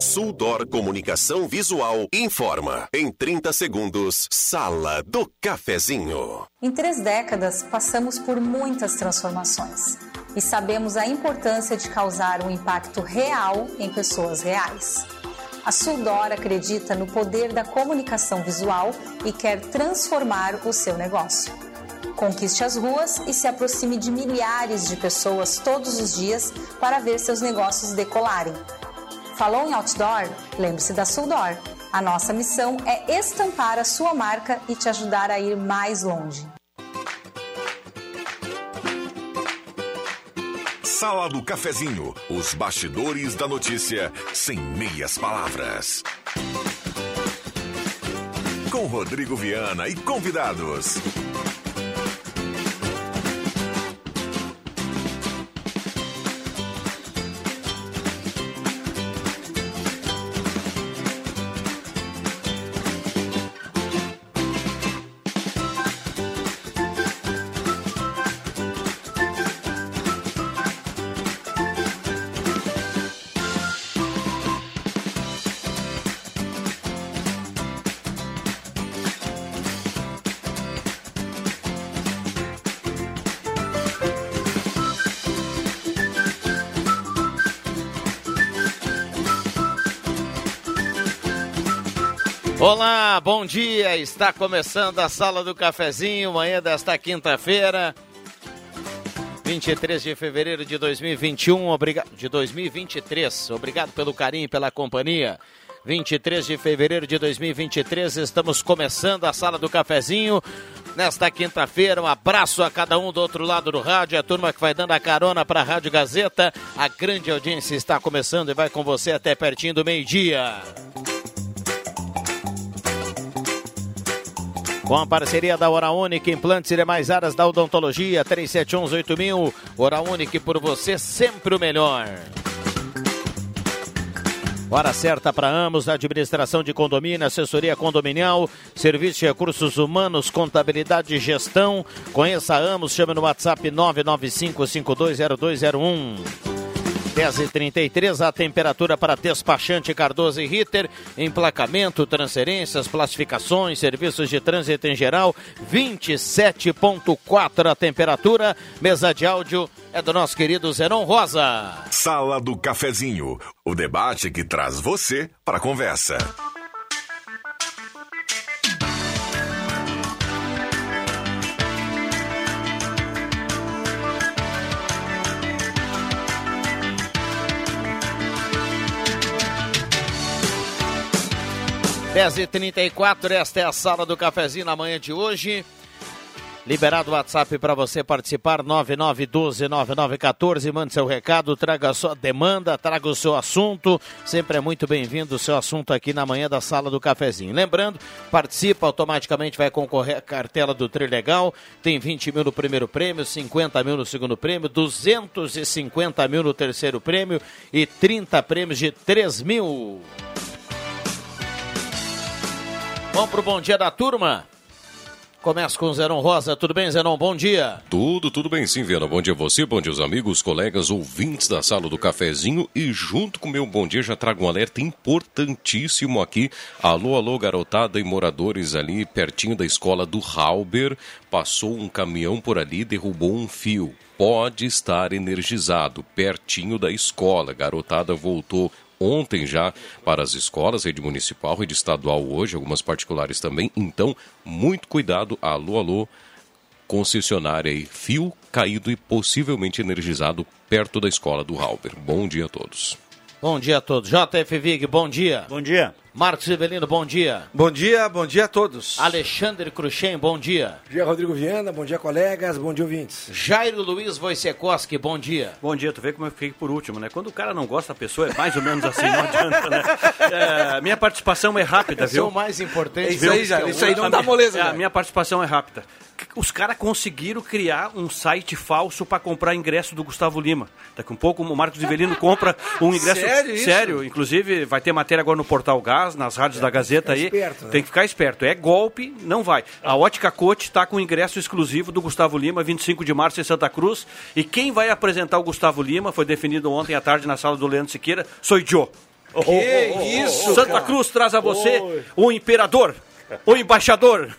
Suldor Comunicação Visual informa. Em 30 segundos, Sala do Cafezinho. Em três décadas, passamos por muitas transformações e sabemos a importância de causar um impacto real em pessoas reais. A Suldor acredita no poder da comunicação visual e quer transformar o seu negócio. Conquiste as ruas e se aproxime de milhares de pessoas todos os dias para ver seus negócios decolarem. Falou em outdoor? Lembre-se da Suldor. A nossa missão é estampar a sua marca e te ajudar a ir mais longe. Sala do Cafezinho, os bastidores da notícia sem meias palavras. Com Rodrigo Viana e convidados. Bom dia. Está começando a Sala do Cafezinho, manhã desta quinta-feira, 23 de fevereiro de 2021, obrigado de 2023. Obrigado pelo carinho e pela companhia. 23 de fevereiro de 2023, estamos começando a Sala do Cafezinho. Nesta quinta-feira, um abraço a cada um do outro lado do rádio, a turma que vai dando a carona para a Rádio Gazeta. A grande audiência está começando e vai com você até pertinho do meio-dia. Com a parceria da Hora Única, implantes e demais áreas da odontologia, 37118000. Hora Única por você, sempre o melhor. Hora certa para Amos, administração de condomínio, assessoria condominial, serviço de recursos humanos, contabilidade e gestão. Conheça a Amos, chame no WhatsApp 995520201. 10h33, a temperatura para despachante Cardoso e Ritter, emplacamento, transferências, classificações, serviços de trânsito em geral, 27,4 a temperatura. Mesa de áudio é do nosso querido Zenon Rosa. Sala do Cafezinho, o debate que traz você para a conversa. Dez e trinta e quatro, esta é a sala do cafezinho na manhã de hoje. Liberado o WhatsApp para você participar, 9912-9914. Mande seu recado, traga a sua demanda, traga o seu assunto. Sempre é muito bem-vindo o seu assunto aqui na manhã da sala do cafezinho. Lembrando, participa, automaticamente vai concorrer à cartela do Trilegal. Tem 20 mil no primeiro prêmio, 50 mil no segundo prêmio, 250 mil no terceiro prêmio e 30 prêmios de 3 mil. Vamos pro bom dia da turma. Começa com o Zenon Rosa. Tudo bem, Zenon? Bom dia. Tudo, tudo bem sim, Viana. Bom dia a você, bom dia aos amigos, colegas, ouvintes da sala do cafezinho. E junto com o meu bom dia já trago um alerta importantíssimo aqui. Alô, alô, garotada e moradores ali pertinho da escola do Halber. Passou um caminhão por ali, derrubou um fio. Pode estar energizado, pertinho da escola. Garotada voltou ontem já para as escolas, rede municipal, rede estadual hoje, algumas particulares também. Então, muito cuidado. Alô, alô, concessionária aí, fio caído e possivelmente energizado perto da escola do Halber. Bom dia a todos. Bom dia a todos. JF Vig, bom dia. Bom dia. Marcos Rivelino, bom dia. Bom dia, bom dia a todos. Alexandre Cruxem, bom dia. Bom dia, Rodrigo Viana, bom dia, colegas, bom dia, ouvintes. Jairo Luiz Wojciechowski, bom dia. Bom dia, tu vê como eu fiquei por último, né? Quando o cara não gosta da pessoa, é mais ou menos assim, não adianta, né? É, minha participação é rápida, Esse é viu? o mais importante. É isso aí, já. Isso aí não dá moleza, É, a minha participação é rápida. Os caras conseguiram criar um site falso para comprar ingresso do Gustavo Lima. Daqui um pouco o Marcos Rivelino compra um ingresso. Sério isso? Sério, inclusive vai ter matéria agora no Portal Gás, nas rádios da Gazeta aí. esperto, né? Tem que ficar esperto. É golpe, não vai. A Ótica Coach está com ingresso exclusivo do Gustavo Lima, 25 de março em Santa Cruz. E quem vai apresentar o Gustavo Lima, foi definido ontem à tarde na sala do Leandro Siqueira, sou Joe. Que isso, Santa cara. Cruz traz a você o imperador, o embaixador.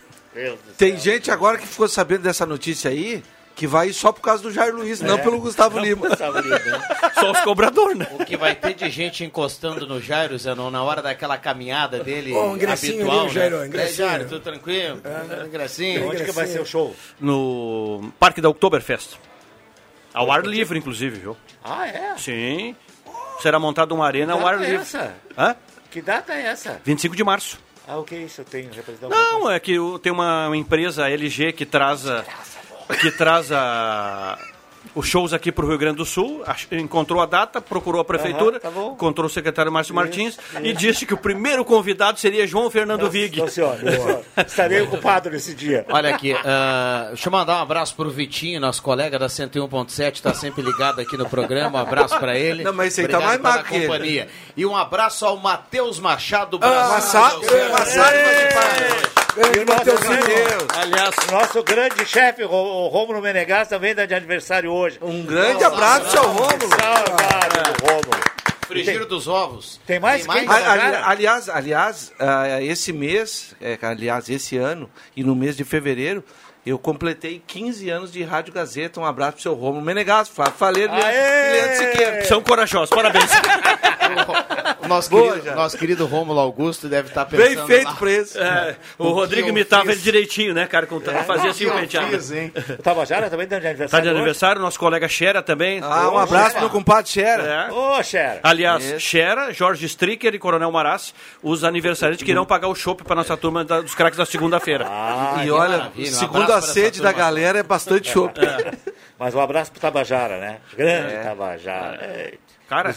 Tem gente agora que ficou sabendo dessa notícia aí que vai só por causa do Jair Luiz, não pelo Gustavo Lima. Só os cobradores, né? O que vai ter de gente encostando no Jairo, Zenon, na hora daquela caminhada dele Ô, um ingressinho habitual, ali, Jairo, né? ingressinho. É, Jairo, tudo tranquilo? É, ingressinho. Onde que vai ser o show? No Parque da Oktoberfest. Ao ar livre, inclusive, viu? Ah, é? Sim. Será montada uma arena ao Que ar data é livre. essa? Hã? Que data é essa? 25 de março. Ah, o que é isso? Eu tenho representante. Não, é que tem uma empresa LG que traz a, que traz a, os shows aqui para o Rio Grande do Sul, ach- encontrou a data, procurou a prefeitura, Aham, tá encontrou o secretário Márcio Martins e disse que o primeiro convidado seria João Fernando Vig. Não, senhor, não, senhor. Estarei ocupado nesse dia. Olha aqui, ah, deixa eu mandar um abraço pro Vitinho, nosso colega da 101.7, tá sempre ligado aqui no programa. Um abraço pra ele. Não, mas esse aí tá Obrigado mais companhia. E um abraço ao Matheus Machado Ah, Brasil. Massa- Massado palmas. Grande E o nosso Mateuzinho. grande- Aliás, nosso grande chefe, o Rômulo Menegas, também está de aniversário hoje. Um grande abraço, seu Rômulo. Saudade do Rômulo. Frigir dos ovos. Tem mais? Quem? Ali- ali- aliás, aliás, ah, esse mês, é, aliás, esse ano e no mês de fevereiro, eu completei 15 anos de Rádio Gazeta. Um abraço pro seu Romulo Menegas, Flávio Faleiro e! Leandro Siqueira. são corajosos, parabéns. O nosso, Boa, querido, já. nosso querido Rômulo Augusto deve estar pensando Bem feito lá. pra esse. É, o, que Rodrigo imitava fiz? ele direitinho, né, cara? Com, fazia assim o Eu penteado. fiz, hein? O Tabajara também está de Tá aniversário. de hoje? aniversário, nosso colega Xera também. Ah, um abraço pro meu compadre Xera. É. Ô, Xera. Aliás, Isso. Xera, Jorge Stricker e Coronel Marassi, os aniversariantes que irão pagar o chopp para nossa turma da- dos craques da segunda-feira. Ah, e olha, maravilha, abraço a sede da galera, é bastante chopp. Mas um abraço pro Tabajara, né? Grande Tabajara. Eita. Cara,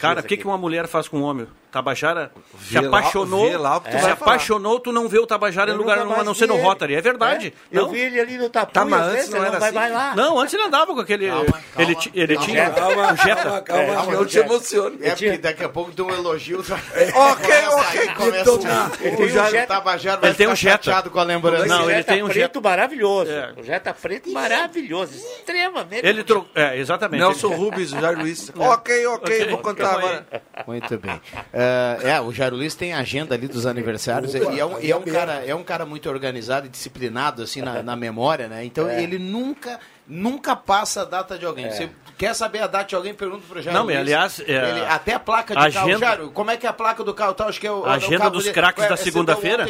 cara, o que, que uma mulher faz com um homem? Tabajara se Vê lá- apaixonou. lá que tu se vai apaixonou, tu não vê o Tabajara em lugar nenhum, a não ser no. Rotary. É verdade. É, Eu Não, vi ele ali no Tapu, Tá, mas antes vezes não ele era vai assim? mais lá. não, antes ele andava com aquele. Calma, calma, ele ti- ele calma. tinha. Calma, o Jetta. calma, calma. É, Não te emocione. É porque daqui a pouco tem um elogio. Ok, ok. Começa Detonar. Ele tem O um Tabajara vai Ele tem ficar um Jetta. chateado com a lembrança. Não, ele tem um Jetta. maravilhoso. É. O Jetta preto maravilhoso. Extremamente. Ele trocou. É, exatamente. Nelson Rubens, o Jair Luiz. Ok, ok, vou contar calma agora. Muito bem. É, é, o Jairo Luiz tem a agenda ali dos aniversários e é um, e é um cara, é um cara muito organizado e disciplinado assim na, na memória, né? Então ele nunca nunca passa a data de alguém. Você quer saber a data de alguém, pergunta pro Jairo Não, mas, Luiz. aliás, é, Ele- até a placa de a carro. agenda- Jairo, como é que é a placa do carro? Tá, acho que é o, A agenda o carro dos craques é, da segunda-feira?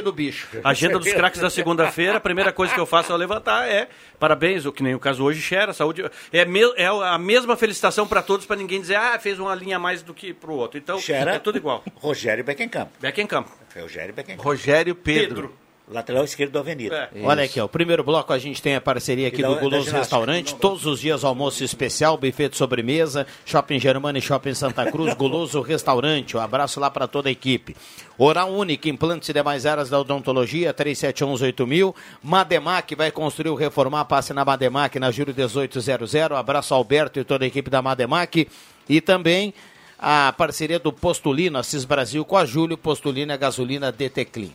agenda dos craques da segunda-feira, a primeira coisa que eu faço ao levantar é parabéns, o que nem o caso hoje, Xera, saúde. É, me- é a mesma felicitação para todos, para ninguém dizer, ah, fez uma linha a mais do que pro outro. Então, Xera. é tudo igual. Rogério Beckenkamp. Back em campo. Rogério Beckenkamp. Rogério Pedro. Lateral esquerdo da Avenida. É. Olha aqui, ó, o primeiro bloco a gente tem a parceria aqui E da- do Guloso. Restaurante, todos os dias almoço especial, buffet de sobremesa, Shopping Germana e Shopping Santa Cruz, Guloso Restaurante, um abraço lá para toda a equipe. Oral Única, implantes e demais áreas da odontologia, 37118000, Mademac vai construir ou reformar, passe na Mademac, na Júlio 1800, abraço ao Alberto e toda a equipe da Mademac, e também a parceria do Postulino, Assis Brasil, com a Júlio Postulino e a gasolina DT Clean.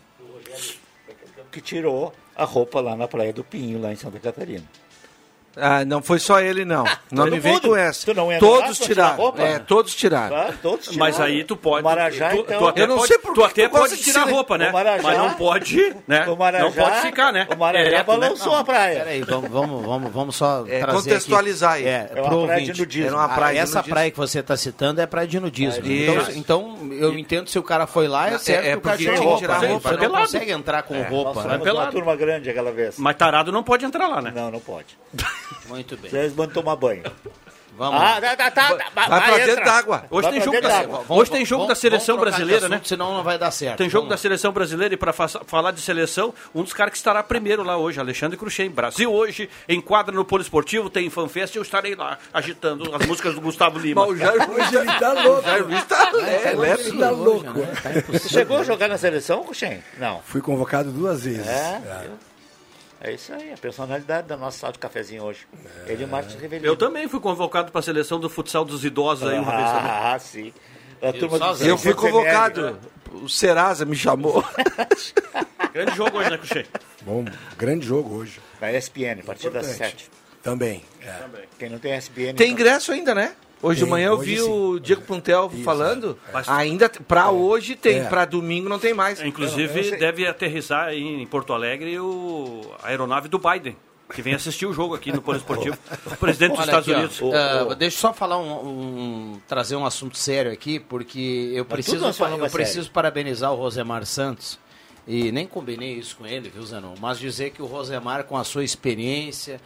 Que tirou a roupa lá na Praia do Pinho, lá em Santa Catarina. Ah, não foi só ele, não. Não todo me vem com essa. Não lá todos tirar tiraram. roupa? É, todos tiraram. Todos tiraram. Mas aí tu pode. Marajá, tu, então. tu até Eu não pode, sei por tu até pode de tirar a roupa, né? Marajá- Mas não pode, né? Marajá, não pode ficar, né? O Marajá Ereto, né? balançou a praia. Peraí, vamos, vamos, vamos, vamos só É, trazer contextualizar aqui. aí. É, É uma pro praia de nudismo. Era uma Ah, praia de essa nudismo. praia que você está citando é praia de nudismo. Então, então, eu entendo se o cara foi lá, é certo é que o cara porque tirou tinha tirar a né? roupa, Você né? não consegue entrar com Nós roupa. né? pelado. turma grande aquela vez. Mas tarado não pode entrar lá, né? Não, não pode. Muito bem. Eles mandam tomar banho. Vamos lá. Ah, tá, tá, tá, tá, Vai pra dentro d'água. Hoje Vai tem jogo, dentro da, hoje tem jogo da seleção brasileira, né? Senão não vai dar certo. Tem jogo Vamos da seleção brasileira e para falar de seleção, um dos caras que estará primeiro lá hoje, Alexandre Cruxem. Brasil hoje, em quadra no Polo Esportivo, tem fanfest e eu estarei lá agitando as músicas do Gustavo Lima. Mas o Jair Hoje ele tá louco. Jair Luiz tá leve. ele tá louco. Você chegou a jogar na seleção, Cuxem? Não. Fui convocado duas vezes. É? É. É isso aí, a personalidade da nossa sala de cafezinho hoje. Ele e o Marcos Revelino. Eu também fui convocado para a seleção do futsal dos idosos aí uma vez também. Ah, sim. A turma dos Eu fui 600 ml, convocado. né? O Serasa me chamou. Grande jogo hoje, né, Cruxem? Bom, grande jogo hoje. Na ESPN, a partir das Importante. 7. Também. é. Quem não tem ESPN... Tem então- ingresso ainda, né? Hoje de Tem, manhã eu hoje vi sim. o Diego Puntel falando. Mas- Ainda pra hoje tem, É. pra domingo não tem mais. Inclusive, deve aterrissar aí em Porto Alegre o, a aeronave do Biden, que vem assistir o jogo aqui no Polo Esportivo. O presidente dos Olha Estados aqui, ó, Unidos. ah, Deixa eu só falar um, um- trazer um assunto sério aqui, porque eu preciso, eu é sério. preciso parabenizar o Rosemar Santos. E nem combinei isso com ele, viu, Zanon? Mas dizer que o Rosemar, com a sua experiência,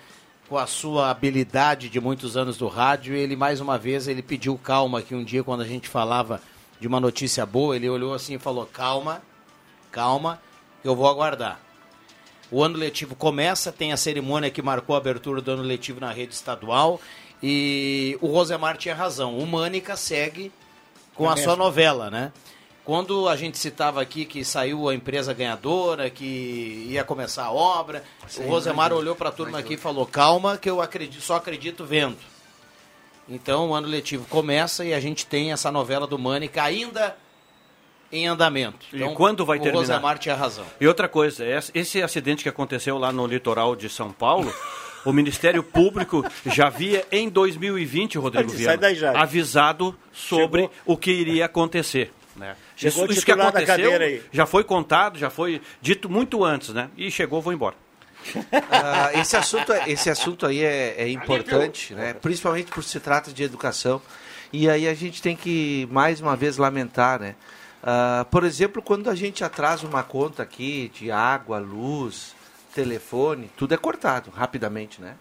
com a sua habilidade de muitos anos do rádio, ele mais uma vez ele pediu calma aqui um dia quando a gente falava de uma notícia boa, ele olhou assim e falou: "Calma, calma, eu vou aguardar". O ano letivo começa, tem a cerimônia que marcou a abertura do ano letivo na rede estadual e o Rosemar tinha razão. O Mânica segue com a sua novela, né? Quando a gente citava aqui que saiu a empresa ganhadora, que ia começar a obra, o Rosemar olhou para a turma aqui e falou: "Calma, que eu acredito, só acredito vendo". Então o ano letivo começa e a gente tem essa novela do Mânica ainda em andamento. E Então, quando vai o terminar? Rosemar tinha razão. E outra coisa, esse- esse acidente que aconteceu lá no litoral de São Paulo, o Ministério Público já havia em 2020, Rodrigo Viana, avisado sobre Chegou. o que iria acontecer. Né? Chegou Isso, isso que aconteceu já foi contado, já foi dito muito antes, né? E chegou, vou embora. Ah, esse, assunto, esse assunto aí é, é importante, né? principalmente por se trata de educação. E aí a gente tem que, mais uma vez, lamentar. Né? Ah, por exemplo, quando a gente atrasa uma conta aqui de água, luz, telefone, tudo é cortado rapidamente. Né?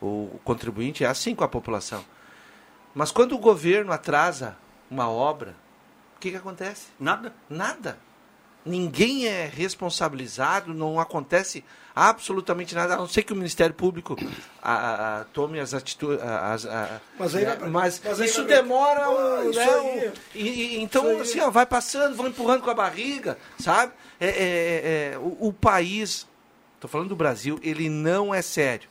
O contribuinte é assim com a população. Mas quando o governo atrasa uma obra, o que, que acontece? Nada. Nada. Ninguém é responsabilizado, não acontece absolutamente nada, a não ser que o Ministério Público a- a- tome as atitudes. Mas, Mas aí pra- mas, mas aí isso vai- demora. Ah, um, isso né, aí. e, e- então, Isso aí. assim, ó, vai passando, vão empurrando com a barriga, sabe? É, é- é- o, o país, estou falando do Brasil, ele não é sério.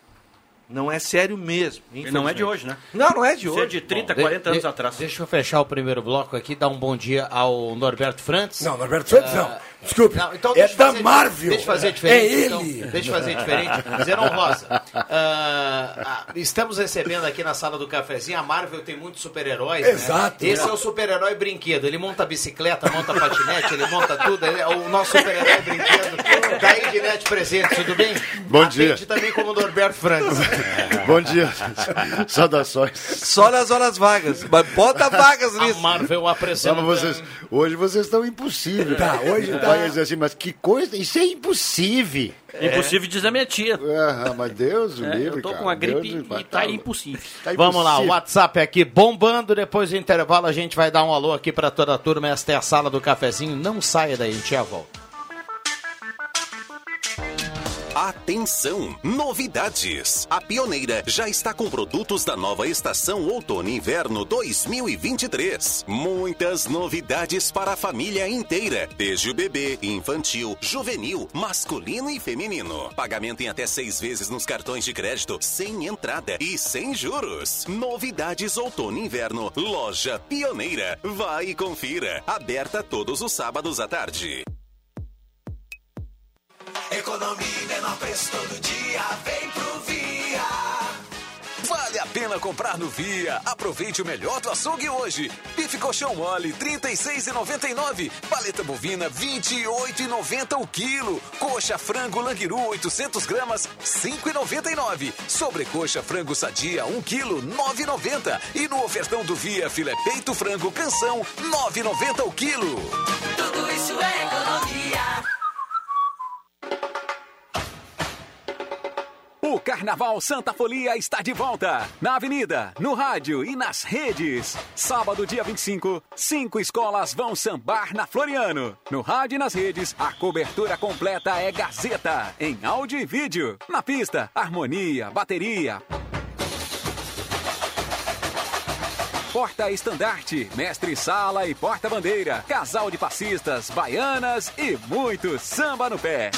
Não é sério mesmo. E não é de hoje, né? Não, não é de Isso é hoje. de 30, Bom, 40 de- anos de- atrás. Deixa eu fechar o primeiro bloco aqui, dar um bom dia ao Norberto Frantz. Não, Norberto Santos não. Desculpe. Não, então é deixa eu da fazer- Marvel. Deixa eu fazer diferente. É então. ele. deixa eu fazer diferente. Zeron Rosa. ah, estamos recebendo aqui na sala do cafezinho. A Marvel tem muitos super-heróis. Exato. Né? Esse é o super-herói brinquedo. Ele monta bicicleta, monta patinete, ele monta tudo. Ele é o nosso super-herói brinquedo da Ednet Presente. Tudo bem? Bom dia. Atende também como Norberto Frantz. Bom dia. Saudações. Só nas horas vagas. Mas bota vagas A nisso. Marvel apresenta. Vocês, hoje vocês estão impossíveis. Tá, hoje O tá. Assim, mas que coisa, isso é impossível. Impossível dizer minha tia. Ah, mas Deus o É, livre, eu tô cara. com a gripe Deus o- e tá impossível. Tá Vamos lá, o impossível. WhatsApp aqui bombando. Depois do intervalo, a gente vai dar um alô aqui para toda a turma. Esta é a sala do cafezinho. Não saia daí, a gente já volta. Atenção! Novidades! A Pioneira já está com produtos da nova estação Outono Inverno 2023. Muitas novidades para a família inteira, desde o bebê, infantil, juvenil, masculino e feminino. Pagamento em até seis vezes nos cartões de crédito, sem entrada e sem juros. Novidades Outono Inverno, loja Pioneira. Vai e confira. Aberta todos os sábados à tarde. Economia e menor preço todo dia, vem pro Via. Vale a pena comprar no Via. Aproveite o melhor do açougue hoje. Bife colchão mole, R$ 36,99. Paleta bovina, R$ 28,90 o quilo. Coxa frango languiru, 800 gramas, R$ 5,99. Sobrecoxa frango sadia, 1 quilo, R$ 9,90. E no ofertão do Via, filé peito frango canção, R$ 9,90 o quilo. Tudo isso é economia. O Carnaval Santa Folia está de volta. Na avenida, no rádio e nas redes. Sábado, dia 25, cinco escolas vão sambar na Floriano. No rádio e nas redes, a cobertura completa é Gazeta, em áudio e vídeo. Na pista, harmonia, bateria, Porta-estandarte, mestre-sala e porta-bandeira, casal de passistas, baianas e muito samba no pé.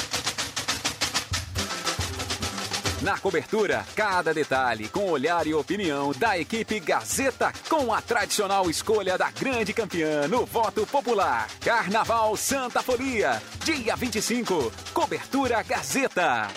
Na cobertura, cada detalhe com olhar e opinião da equipe Gazeta com a tradicional escolha da grande campeã no voto popular. Carnaval Santa Folia, dia 25. Cobertura Gazeta.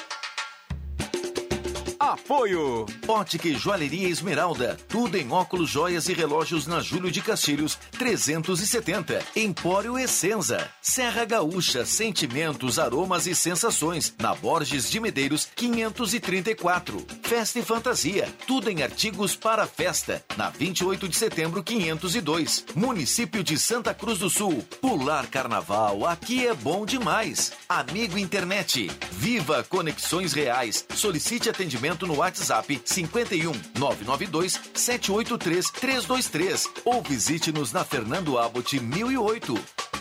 Apoio. Ótica Joalheria Esmeralda. Tudo em óculos, joias e relógios na Júlio de Castilhos, 370. Empório Essenza. Serra Gaúcha, sentimentos, aromas e sensações. Na Borges de Medeiros, 534. Festa e Fantasia. Tudo em artigos para festa. Na 28 de setembro, 502. Município de Santa Cruz do Sul. Pular Carnaval, aqui é bom demais. Amigo Internet. Viva Conexões Reais. Solicite atendimento no WhatsApp 51 992 783 323 ou visite-nos na Fernando Abbott 1008.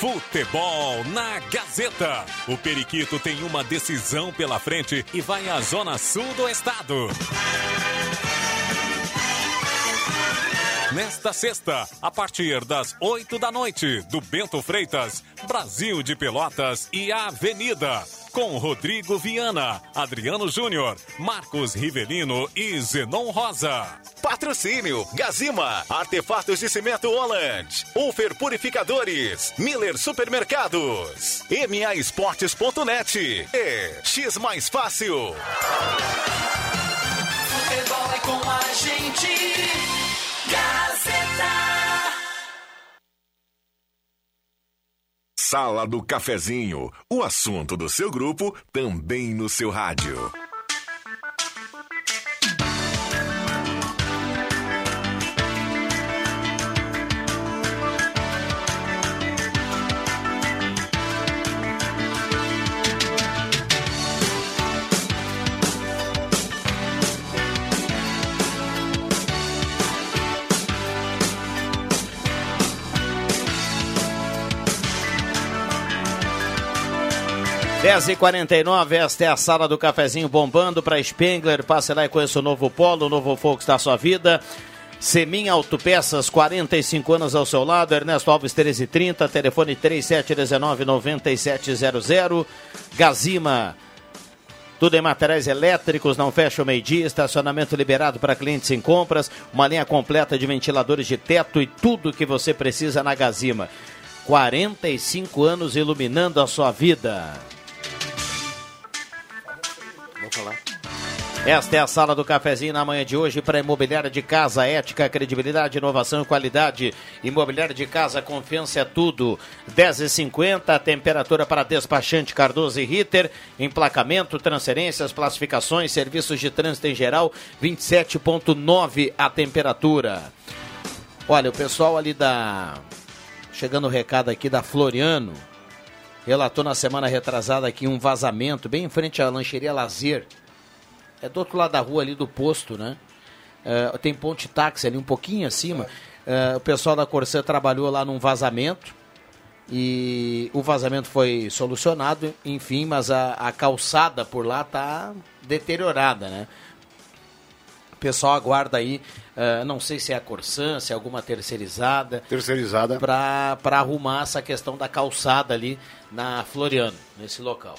Futebol na Gazeta. O Periquito tem uma decisão pela frente e vai à zona sul do estado. Nesta sexta, a partir das 8 da noite, do Bento Freitas, Brasil de Pelotas e Avenida. Com Rodrigo Viana, Adriano Júnior, Marcos Rivelino e Zenon Rosa. Patrocínio Gazima, Artefatos de Cimento Holland, Ufer Purificadores, Miller Supermercados, MA Esportes.net e X Mais Fácil. Futebol é com a gente. Gazeta. Sala do Cafezinho, o assunto do seu grupo também no seu rádio. Dez e 49 esta é a sala do cafezinho bombando para Spengler. Passe lá e conheça o novo Polo, o novo Focus da sua vida. Semin Autopeças, 45 anos ao seu lado. Ernesto Alves 1330, telefone 3719-9700. Gazima. Tudo em materiais elétricos, não fecha o meio-dia, estacionamento liberado para clientes em compras, uma linha completa de ventiladores de teto e tudo que você precisa na Gazima. 45 anos iluminando a sua vida. Falar. Esta é a sala do cafezinho na manhã de hoje para imobiliária de casa, ética, credibilidade, inovação e qualidade. Imobiliária de casa, confiança é tudo. 10h50, temperatura para despachante Cardoso e Ritter, emplacamento, transferências, classificações, serviços de trânsito em geral, 27,9 a temperatura. Olha, o pessoal ali da. Chegando o recado aqui da Floriano, relatou na semana retrasada aqui um vazamento bem em frente à lancheria Lazer. É do outro lado da rua ali do posto, né? É, tem ponte táxi ali um pouquinho acima. É, o pessoal da Corsã trabalhou lá num vazamento e o vazamento foi solucionado, enfim, mas a, a calçada por lá tá deteriorada, né? O pessoal aguarda aí, uh, não sei se é a Corsã, se é alguma terceirizada. Terceirizada. Para arrumar essa questão da calçada ali na Floriano, nesse local.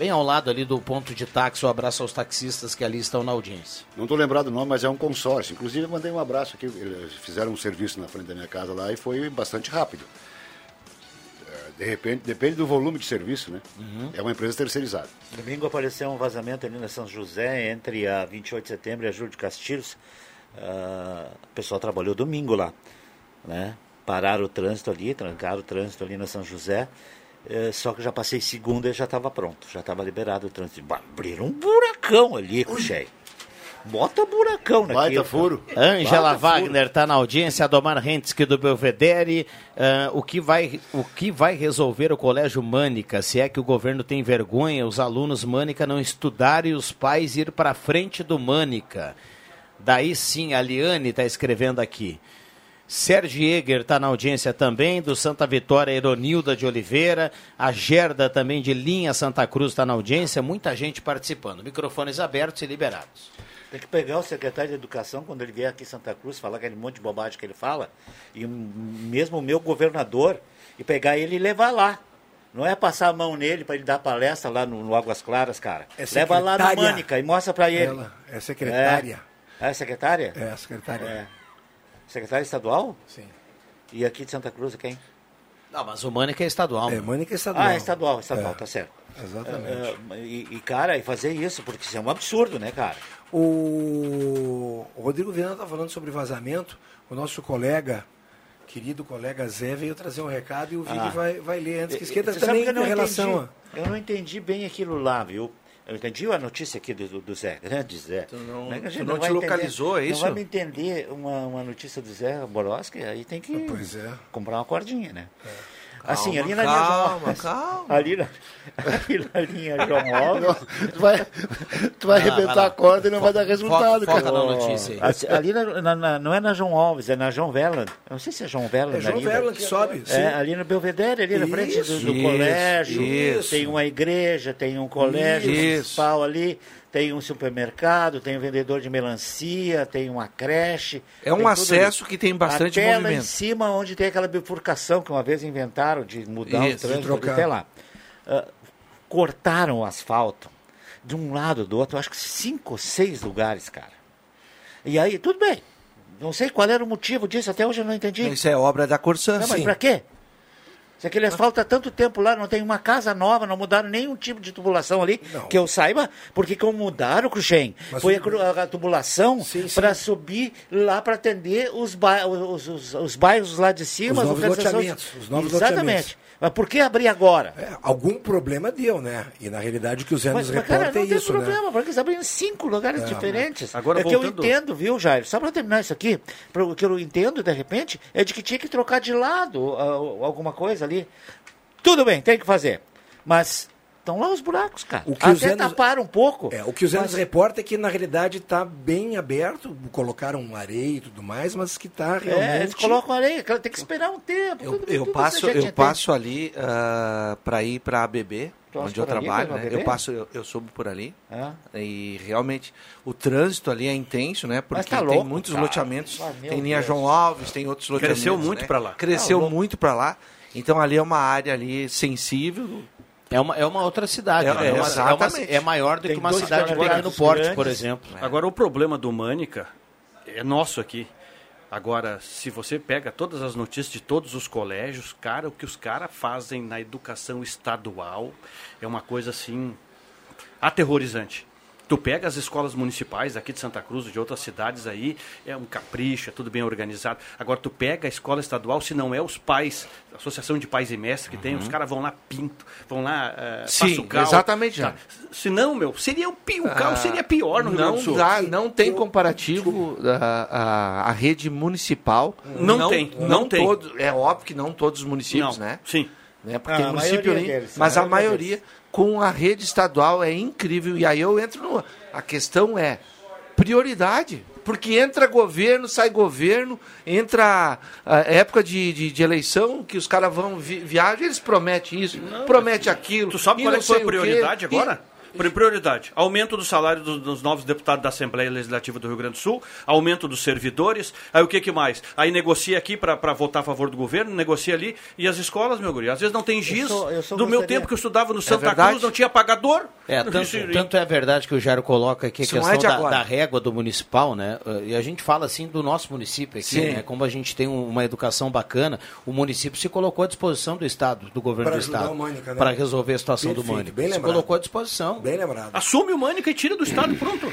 Bem ao lado ali do ponto de táxi, um abraço aos taxistas que ali estão na audiência. Não estou lembrado o nome, mas é um consórcio. Inclusive, eu mandei um abraço aqui. Eles fizeram um serviço na frente da minha casa lá e foi bastante rápido. É, De repente, depende do volume de serviço, né? Uhum. É uma empresa terceirizada. Domingo apareceu um vazamento ali na São José, entre a 28 de setembro e a Júlio de Castilhos. Ah, o pessoal trabalhou domingo lá, né? Pararam o trânsito ali, trancaram o trânsito ali na São José. Eh, só que já passei segunda e já estava pronto, já estava liberado o trânsito. Bah, Abriram um buracão ali, Cuxei. Bota buracão naquilo. Ângela Baita furo. Wagner está na audiência, Adomar Hentzke do Belvedere. Ah, o, que vai, o que vai resolver o Colégio Mânica? Se é que o governo tem vergonha, os alunos Mânica não estudarem e os pais ir para frente do Mânica. Daí sim, a Liane está escrevendo aqui. Sérgio Eger está na audiência também, do Santa Vitória, Eronilda de Oliveira. A Gerda também de Linha Santa Cruz está na audiência. Muita gente participando. Microfones abertos e liberados. Tem que pegar o secretário de Educação quando ele vier aqui em Santa Cruz, falar aquele monte de bobagem que ele fala, e mesmo o meu governador, e pegar ele e levar lá. Não é passar a mão nele para ele dar palestra lá no, no Águas Claras, cara. É Leva lá secretária. Mânica e mostra para ele. Ela é secretária. É, é secretária? É, a secretária. É. Secretária estadual? Sim. E aqui de Santa Cruz quem? Não, mas o Mânica é estadual. É, Mânica é estadual. Ah, é estadual, estadual, É. tá certo. Exatamente. É, é, e, e, cara, e fazer isso, porque isso é um absurdo, né, cara? O, o Rodrigo Viana está falando sobre vazamento. O nosso colega, querido colega Zé, veio trazer um recado e o Ah. vai, vai ler antes que esquenta também que eu não em relação entendi, Eu não entendi bem aquilo lá, viu? Eu entendi a notícia aqui do, do- Zé, grande Zé. Tu não- é tu gente não te vai localizou, é Não isso? vai me entender uma, uma notícia do Zé Boroski, aí tem que Pois é. comprar uma cordinha, né? Calma, assim, ali na calma, linha João Alves. calma. Ali na, ali na linha João Alves. Tu vai, tu vai Ah, vai arrebentar lá. a corda e não vai dar resultado, Foca cara. na notícia aí. Assim, Ali na- na- na- não é na João Alves, é na João. Eu não sei se é João Verland. É João ali, Verland que sobe, sim. É, ali no Belvedere, ali na frente do, do Isso, colégio. isso. Tem uma igreja, tem um colégio Isso. municipal ali, tem um supermercado, tem um vendedor de melancia, tem uma creche. É um acesso ali. que tem bastante Até lá em movimento. cima, onde tem aquela bifurcação que uma vez inventaram de mudar Isso, o de trânsito, até lá. Ah, cortaram o asfalto de um lado do outro, acho que cinco ou seis lugares, cara. E aí, tudo bem. Não sei qual era o motivo disso, até hoje eu não entendi. Isso é obra da Corsã, Não, mas sim. pra quê? Se aquele asfalto há tanto tempo lá, não tem uma casa nova, não mudaram nenhum tipo de tubulação ali, que eu saiba, porque como mudaram, Cruxem, foi a, a tubulação para subir lá para atender os, ba- os, os, os bairros lá de cima. Os novos loteamentos, os novos Exatamente. loteamentos. Mas por que abrir agora? É, algum problema deu, né? E na realidade o que o Zé Mas, nos mas, cara, reporta não é tem isso, problema, né? porque eles abrem em cinco lugares É, diferentes. Agora, é que eu voltando- entendo, viu, Jair? Só para terminar isso aqui, o que eu entendo, de repente, é de que tinha que trocar de lado ah, alguma coisa ali. Tudo bem, tem que fazer. Mas estão lá os buracos, cara. O que Até Zé nos- taparam um pouco. É, o que o Zé mas- reporta é que na realidade está bem aberto, colocaram areia e tudo mais, mas que está realmente... É, eles colocam areia, tem que esperar um tempo. Eu, tudo- eu tudo passo, eu entende. passo ali para ir para a ABB, onde eu trabalho. né? Eu passo, eu, eu subo por ali. Ah. E realmente o trânsito ali é intenso, né? Porque tá tem louco, muitos cara. loteamentos. Ah, tem linha Deus. João Alves, tem outros loteamentos. Cresceu muito né? pra lá. Cresceu Tá muito para lá. Então ali é uma área ali sensível. É uma, é uma outra cidade. É, né? é, é, uma, é, uma- exatamente. é maior do Tem que uma cidade de pequeno porte, grandes. por exemplo. Agora, o problema do Mânica é nosso aqui. Agora, se você pega todas as notícias de todos os colégios, cara, o que os caras fazem na educação estadual é uma coisa assim aterrorizante. Tu pega as escolas municipais aqui de Santa Cruz, de outras cidades aí, é um capricho, é tudo bem organizado. Agora, tu pega a escola estadual, se não é os pais, a Associação de Pais e Mestres que tem, os caras vão lá pinto, vão lá uh, Sim, exatamente, Tá. Se não, meu, seria o, pi- o caos seria pior no Rio não Grande do Sul. dá, não tem comparativo a, a, a rede municipal. Não tem, não tem. todo- é óbvio que não todos os municípios, Não, né? Sim. né? Porque Ah, a município ali, deles, mas a a maioria maioria com a rede estadual é incrível. E aí eu entro no. A questão é prioridade. Porque entra governo, sai governo, entra a época de, de, de eleição, que os caras vão vi, viajar, eles prometem isso, prometem aquilo. Tu sabe e qual é foi a prioridade e- agora? Pri- Prioridade. Aumento do salário dos, dos novos deputados da Assembleia Legislativa do Rio Grande do Sul, aumento dos servidores, aí o que, que mais? Aí negocia aqui para votar a favor do governo, negocia ali, e as escolas, meu guri, às vezes não tem giz. sou- eu sou do meu gostaria- tempo que eu estudava no Santa verdade. Cruz, não tinha pagador. É, tanto, tanto é verdade que o Jairo coloca aqui a Isso não questão é da, da régua do municipal, né? Uh, E a gente fala assim do nosso município aqui, Sim. né? Como a gente tem um- uma educação bacana, o município se colocou à disposição do Estado, do governo Pra do ajudar Estado, né? para resolver a situação do Perfeito, Mânica. bem Se lembrado. colocou à disposição. Bem lembrado. Assume o Mânica e tira do Estado, pronto.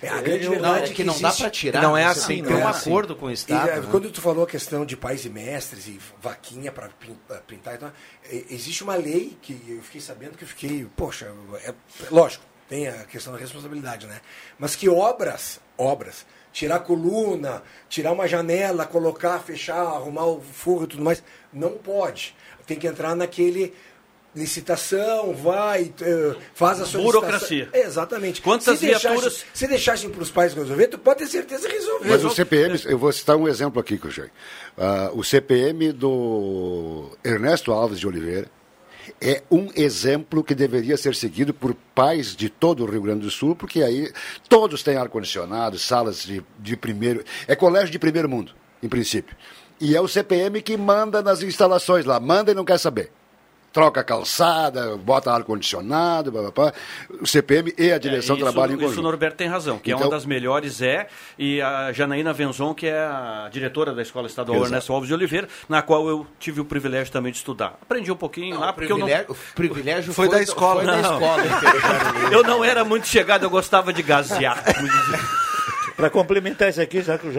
É, a grande Eu- verdade não, é é que não dá pra tirar, Não é você assim, tem que não é um assim. acordo com o Estado. E, é, né? Quando tu falou a questão de pais e mestres e vaquinha para pintar, então, é, existe uma lei que eu fiquei sabendo que eu fiquei, poxa, é, lógico, tem a questão da responsabilidade, né? Mas que obras, obras, tirar coluna, tirar uma janela, colocar, fechar, arrumar o forro e tudo mais, não pode. Tem que entrar naquele licitação, vai, eh, faz a solicitação. Burocracia. Exatamente. Quantas se deixasse- viaturas- Se deixassem para os pais resolver, tu pode ter certeza que resolver. Mas o CPM, eu vou citar um exemplo aqui, Cujei. Ah, o CPM do Ernesto Alves de Oliveira é um exemplo que deveria ser seguido por pais de todo o Rio Grande do Sul, porque aí todos têm ar-condicionado, salas de, de primeiro. É colégio de primeiro mundo, em princípio. E é o CPM que manda nas instalações lá, manda e não quer saber. Troca a calçada, bota ar-condicionado, blá, blá, blá. o CPM e a direção É, isso, trabalham em Isso o conjunto. Norberto tem razão, que é Então- uma das melhores é, e a Janaína Venzon, que é a diretora da Escola Estadual Exato. Ernesto Alves de Oliveira, na qual eu tive o privilégio também de estudar. Aprendi um pouquinho lá, o porque eu não... privilégio, o privilégio Foi da escola, Foi da não. escola. Eu não era muito chegado, eu gostava de gasear. Como. Para complementar isso aqui, já que o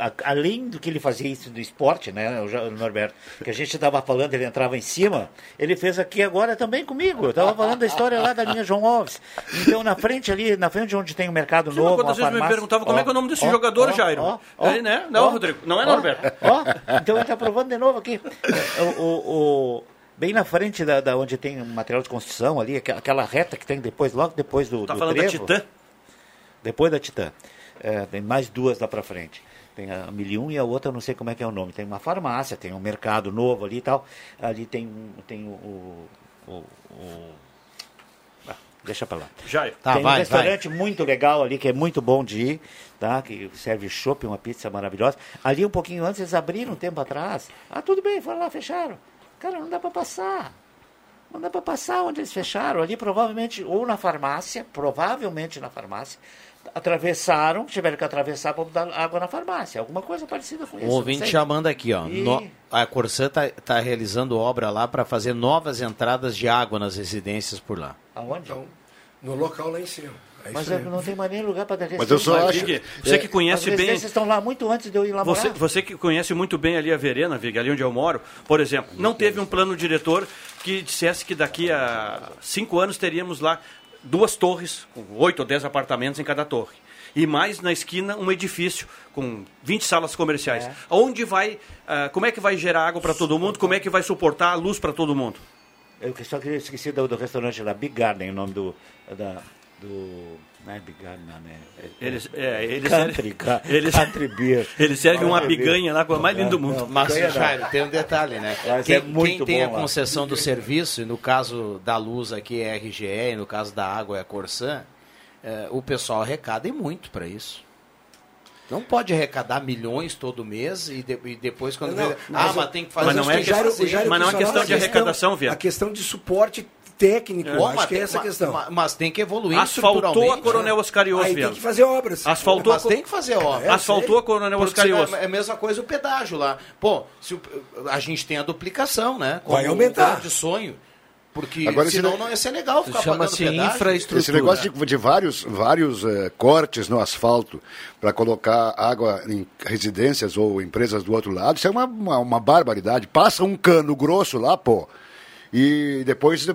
a- além do que ele fazia isso do esporte, né, o Norberto, que a gente estava falando, ele entrava em cima, ele fez aqui agora também comigo. Eu estava falando da história lá da linha João Alves. Então, na frente ali, na frente onde tem o Mercado Sim, Novo, quantas vezes me farmácia- perguntavam como Ó, é que é o nome desse ó, jogador, ó, Jairo? ó, Ele, né? Não, Rodrigo, não é Norberto. Ó, então ele está provando de novo aqui. O, o- o- bem na frente da, da onde tem o material de construção ali, aquela reta que tem depois, logo depois do, Tá do falando da trevo. Titã? Depois da Titã. É, tem mais duas lá pra frente. Tem a Milium e a outra, eu não sei como é que é o nome. Tem uma farmácia, tem um mercado novo ali e tal. Ali tem, um- tem o. o, o- o- Ah, deixa pra lá. Jairo. Tá, tem vai, um restaurante muito legal ali, que é muito bom de ir, tá? Que serve chopp, uma pizza maravilhosa. Ali um pouquinho antes, eles abriram um tempo atrás. Ah, tudo bem, foram lá, fecharam. Cara, não dá pra passar. Não dá para passar onde eles fecharam. Ali provavelmente, ou na farmácia, provavelmente na farmácia, atravessaram, tiveram que atravessar para botar água na farmácia. Alguma coisa parecida com isso. Um não ouvinte chamando aqui, ó. E- No- a Corsã está realizando obra lá para fazer novas entradas de água nas residências por lá. Aonde? No local lá em cima. É Mas eu mesmo. não tem mais nem lugar para Mas eu só acho- Vig, você que conhece As bem. residências estão lá muito antes de eu ir lá Você, morar. você que conhece muito bem ali a Verena, Vig, ali onde eu moro, por exemplo, não teve um plano diretor que dissesse que daqui a cinco anos teríamos lá duas torres, com oito ou dez apartamentos em cada torre. E mais na esquina um edifício com 20 salas comerciais. É. Onde vai, ah, como é que vai gerar água para todo mundo? Como é que vai suportar a luz para todo mundo? Eu só queria esqueci do, do restaurante lá, Big Garden, o nome do. Da, do não é Big Garden, não, né? É- Eles, é, eles, Country, ca- eles, Country Beer. eles servem uma Country Beer. biganha lá com a mais linda do mundo. Não, Mas. Jairo, tem um detalhe, né? Mas quem é muito quem tem a bom lá. concessão do serviço, e no caso da luz aqui é RGE, e no caso da água é a Corsã, eh, o pessoal arrecada e muito para isso. Não pode arrecadar milhões todo mês e, de- e depois quando Não, vê, mas ah, mas tem que fazer mas não é que questão- Jairo Mas não é de a arrecadação, Viana. A questão de suporte técnico, eu Bom, acho mas que é essa a questão. mas- Mas tem que evoluir Asfaltou a Coronel né? Oscar Ios, Aí tem que fazer obras. Asfaltou Mas a- tem que fazer obra. É, Asfaltou a Coronel Porque Oscar Ios. senão É a mesma coisa o pedágio lá. Pô, se o- a gente tem a duplicação, né? Vai um aumentar. grande sonho. Porque Agora, senão não ia ser legal ficar Chama-se infraestrutura. Esse negócio de, de vários, vários eh, cortes no asfalto para colocar água em residências ou empresas do outro lado, isso é uma, uma, uma barbaridade. Passa um cano grosso lá, pô. E depois, no,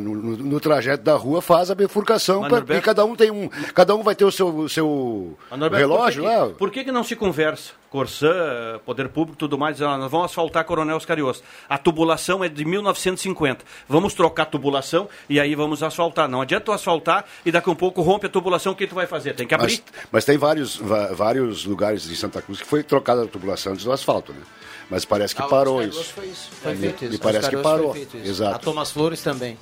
no- no trajeto da rua, faz a bifurcação. Pra- Norberto- e cada um tem um. Cada um vai ter o seu, o seu Norberto, relógio por que, lá. Por que, que não se conversa? Corsã, Poder Público tudo mais, dizendo, "Ah, nós vamos asfaltar Coronel Oscarioso. A tubulação é de 1950. Vamos trocar a tubulação e aí vamos asfaltar. Não adianta tu asfaltar e daqui a um pouco rompe a tubulação, o que tu vai fazer? Tem que abrir. Mas, mas tem vários, vários lugares de Santa Cruz que foi trocada a tubulação antes do asfalto, né? Mas parece que Ah, parou isso. Foi, isso. foi É, feito e isso. parece Oscar que parou. Exato. A Thomas Flores também.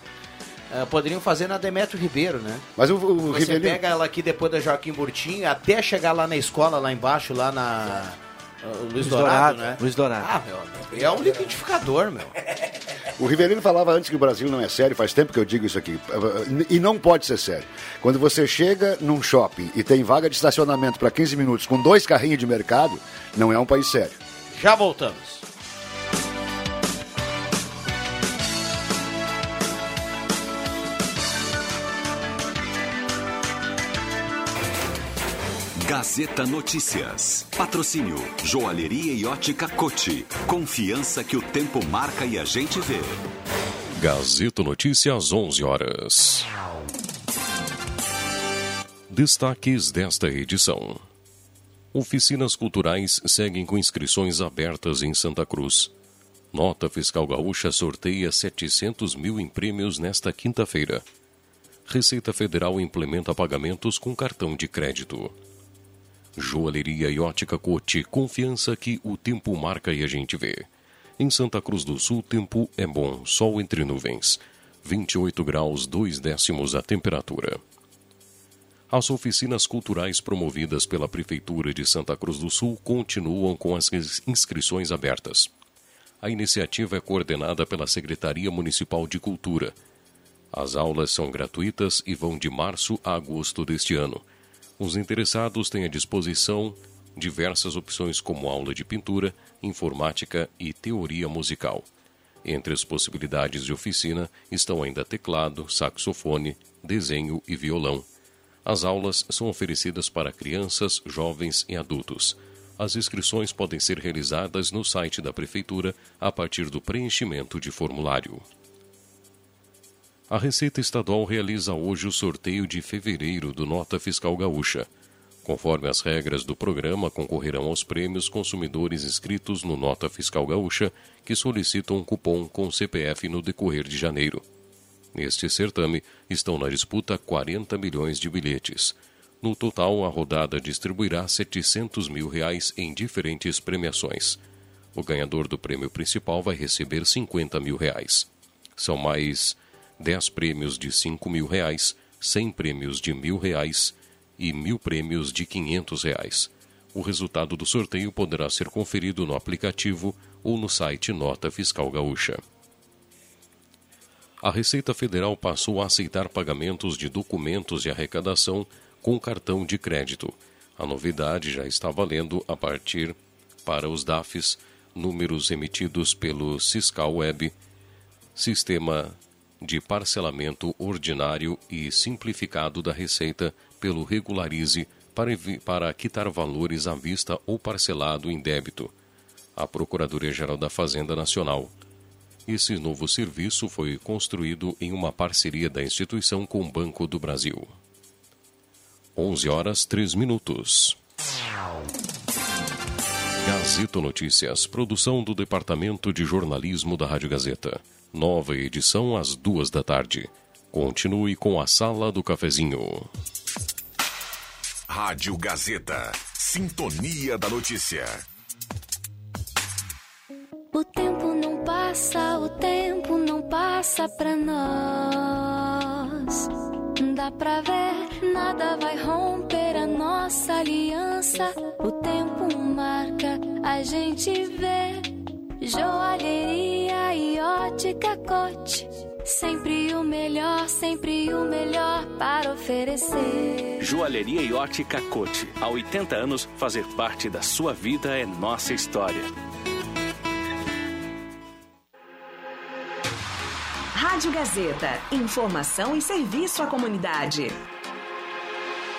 Ah, poderiam fazer na Demetrio Ribeiro, né? Mas o, o Você pega ela aqui depois da Joaquim Burtinho, até chegar lá na escola, lá embaixo, lá na... ah, Luiz, Luiz Dourado, Dourado, né? Luiz Dourado. Ah, meu, é um liquidificador, meu. O Rivelino falava antes que o Brasil não é sério, faz tempo que eu digo isso aqui. E não pode ser sério. Quando você chega num shopping e tem vaga de estacionamento para 15 minutos com dois carrinhos de mercado, não é um país sério. Já voltamos. Gazeta Notícias. Patrocínio Joalheria e Ótica Cote. Confiança que o tempo marca e a gente vê. Gazeta Notícias, 11 horas. Destaques desta edição. Oficinas culturais seguem com inscrições abertas em Santa Cruz. Nota Fiscal Gaúcha sorteia 700 mil em prêmios nesta quinta-feira. Receita Federal implementa pagamentos com cartão de crédito. Joalheria e ótica Cote, confiança que o tempo marca e a gente vê. Em Santa Cruz do Sul, tempo é bom, sol entre nuvens. 28 graus, 2 décimos a temperatura. As oficinas culturais promovidas pela Prefeitura de Santa Cruz do Sul continuam com as inscrições abertas. A iniciativa é coordenada pela Secretaria Municipal de Cultura. As aulas são gratuitas e vão de março a agosto deste ano. Os interessados têm à disposição diversas opções como aula de pintura, informática e teoria musical. Entre as possibilidades de oficina estão ainda teclado, saxofone, desenho e violão. As aulas são oferecidas para crianças, jovens e adultos. As inscrições podem ser realizadas no site da Prefeitura a partir do preenchimento de formulário. A Receita Estadual realiza hoje o sorteio de fevereiro do Nota Fiscal Gaúcha. Conforme as regras do programa, concorrerão aos prêmios consumidores inscritos no Nota Fiscal Gaúcha que solicitam um cupom com CPF no decorrer de janeiro. Neste certame estão na disputa 40 milhões de bilhetes. No total, a rodada distribuirá 700 mil reais em diferentes premiações. O ganhador do prêmio principal vai receber 50 mil reais. São mais 10 prêmios de 5 mil reais, 100 prêmios de mil reais e mil prêmios de 500 reais. O resultado do sorteio poderá ser conferido no aplicativo ou no site Nota Fiscal Gaúcha. A Receita Federal passou a aceitar pagamentos de documentos de arrecadação com cartão de crédito. A novidade já está valendo a partir para os DAFs, números emitidos pelo Fiscal Web, Sistema de parcelamento ordinário e simplificado da receita pelo Regularize para, para quitar valores à vista ou parcelado em débito. A Procuradoria-Geral da Fazenda Nacional. Esse novo serviço foi construído em uma parceria da instituição com o Banco do Brasil. 11 horas 3 minutos. Gazeta Notícias, produção do Departamento de Jornalismo da Rádio Gazeta. Nova edição às duas da tarde. Continue com a Sala do Cafezinho. Rádio Gazeta. Sintonia da Notícia. O tempo não passa, o tempo não passa pra nós. Dá pra ver, nada vai romper a nossa aliança. O tempo marca, a gente vê. Joalheria e ótica cote. Sempre o melhor, sempre o melhor para oferecer. Joalheria e ótica cote. Há 80 anos, fazer parte da sua vida é nossa história. Rádio Gazeta. Informação e serviço à comunidade.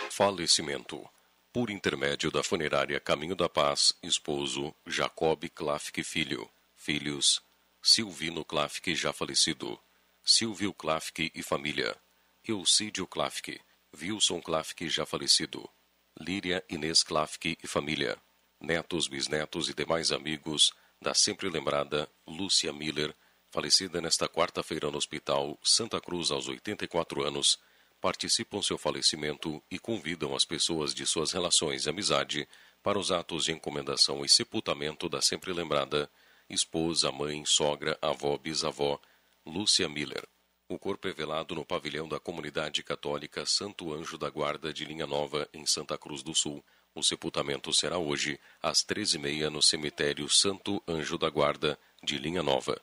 Falecimento. Por intermédio da funerária Caminho da Paz, esposo Jacob Klafke Filho. Filhos Silvino Klafke, já falecido. Silvio Klafke e família. Eucídio Klafke. Wilson Klafke, já falecido. Líria Inês Klafke e família. Netos, bisnetos e demais amigos da sempre lembrada Lúcia Miller, falecida nesta quarta-feira no Hospital Santa Cruz aos 84 anos, participam seu falecimento e convidam as pessoas de suas relações e amizade para os atos de encomendação e sepultamento da sempre lembrada esposa, mãe, sogra, avó, bisavó, Lúcia Miller. O corpo é velado no pavilhão da comunidade católica Santo Anjo da Guarda de Linha Nova, em Santa Cruz do Sul. O sepultamento será hoje, às 13h30, no cemitério Santo Anjo da Guarda de Linha Nova.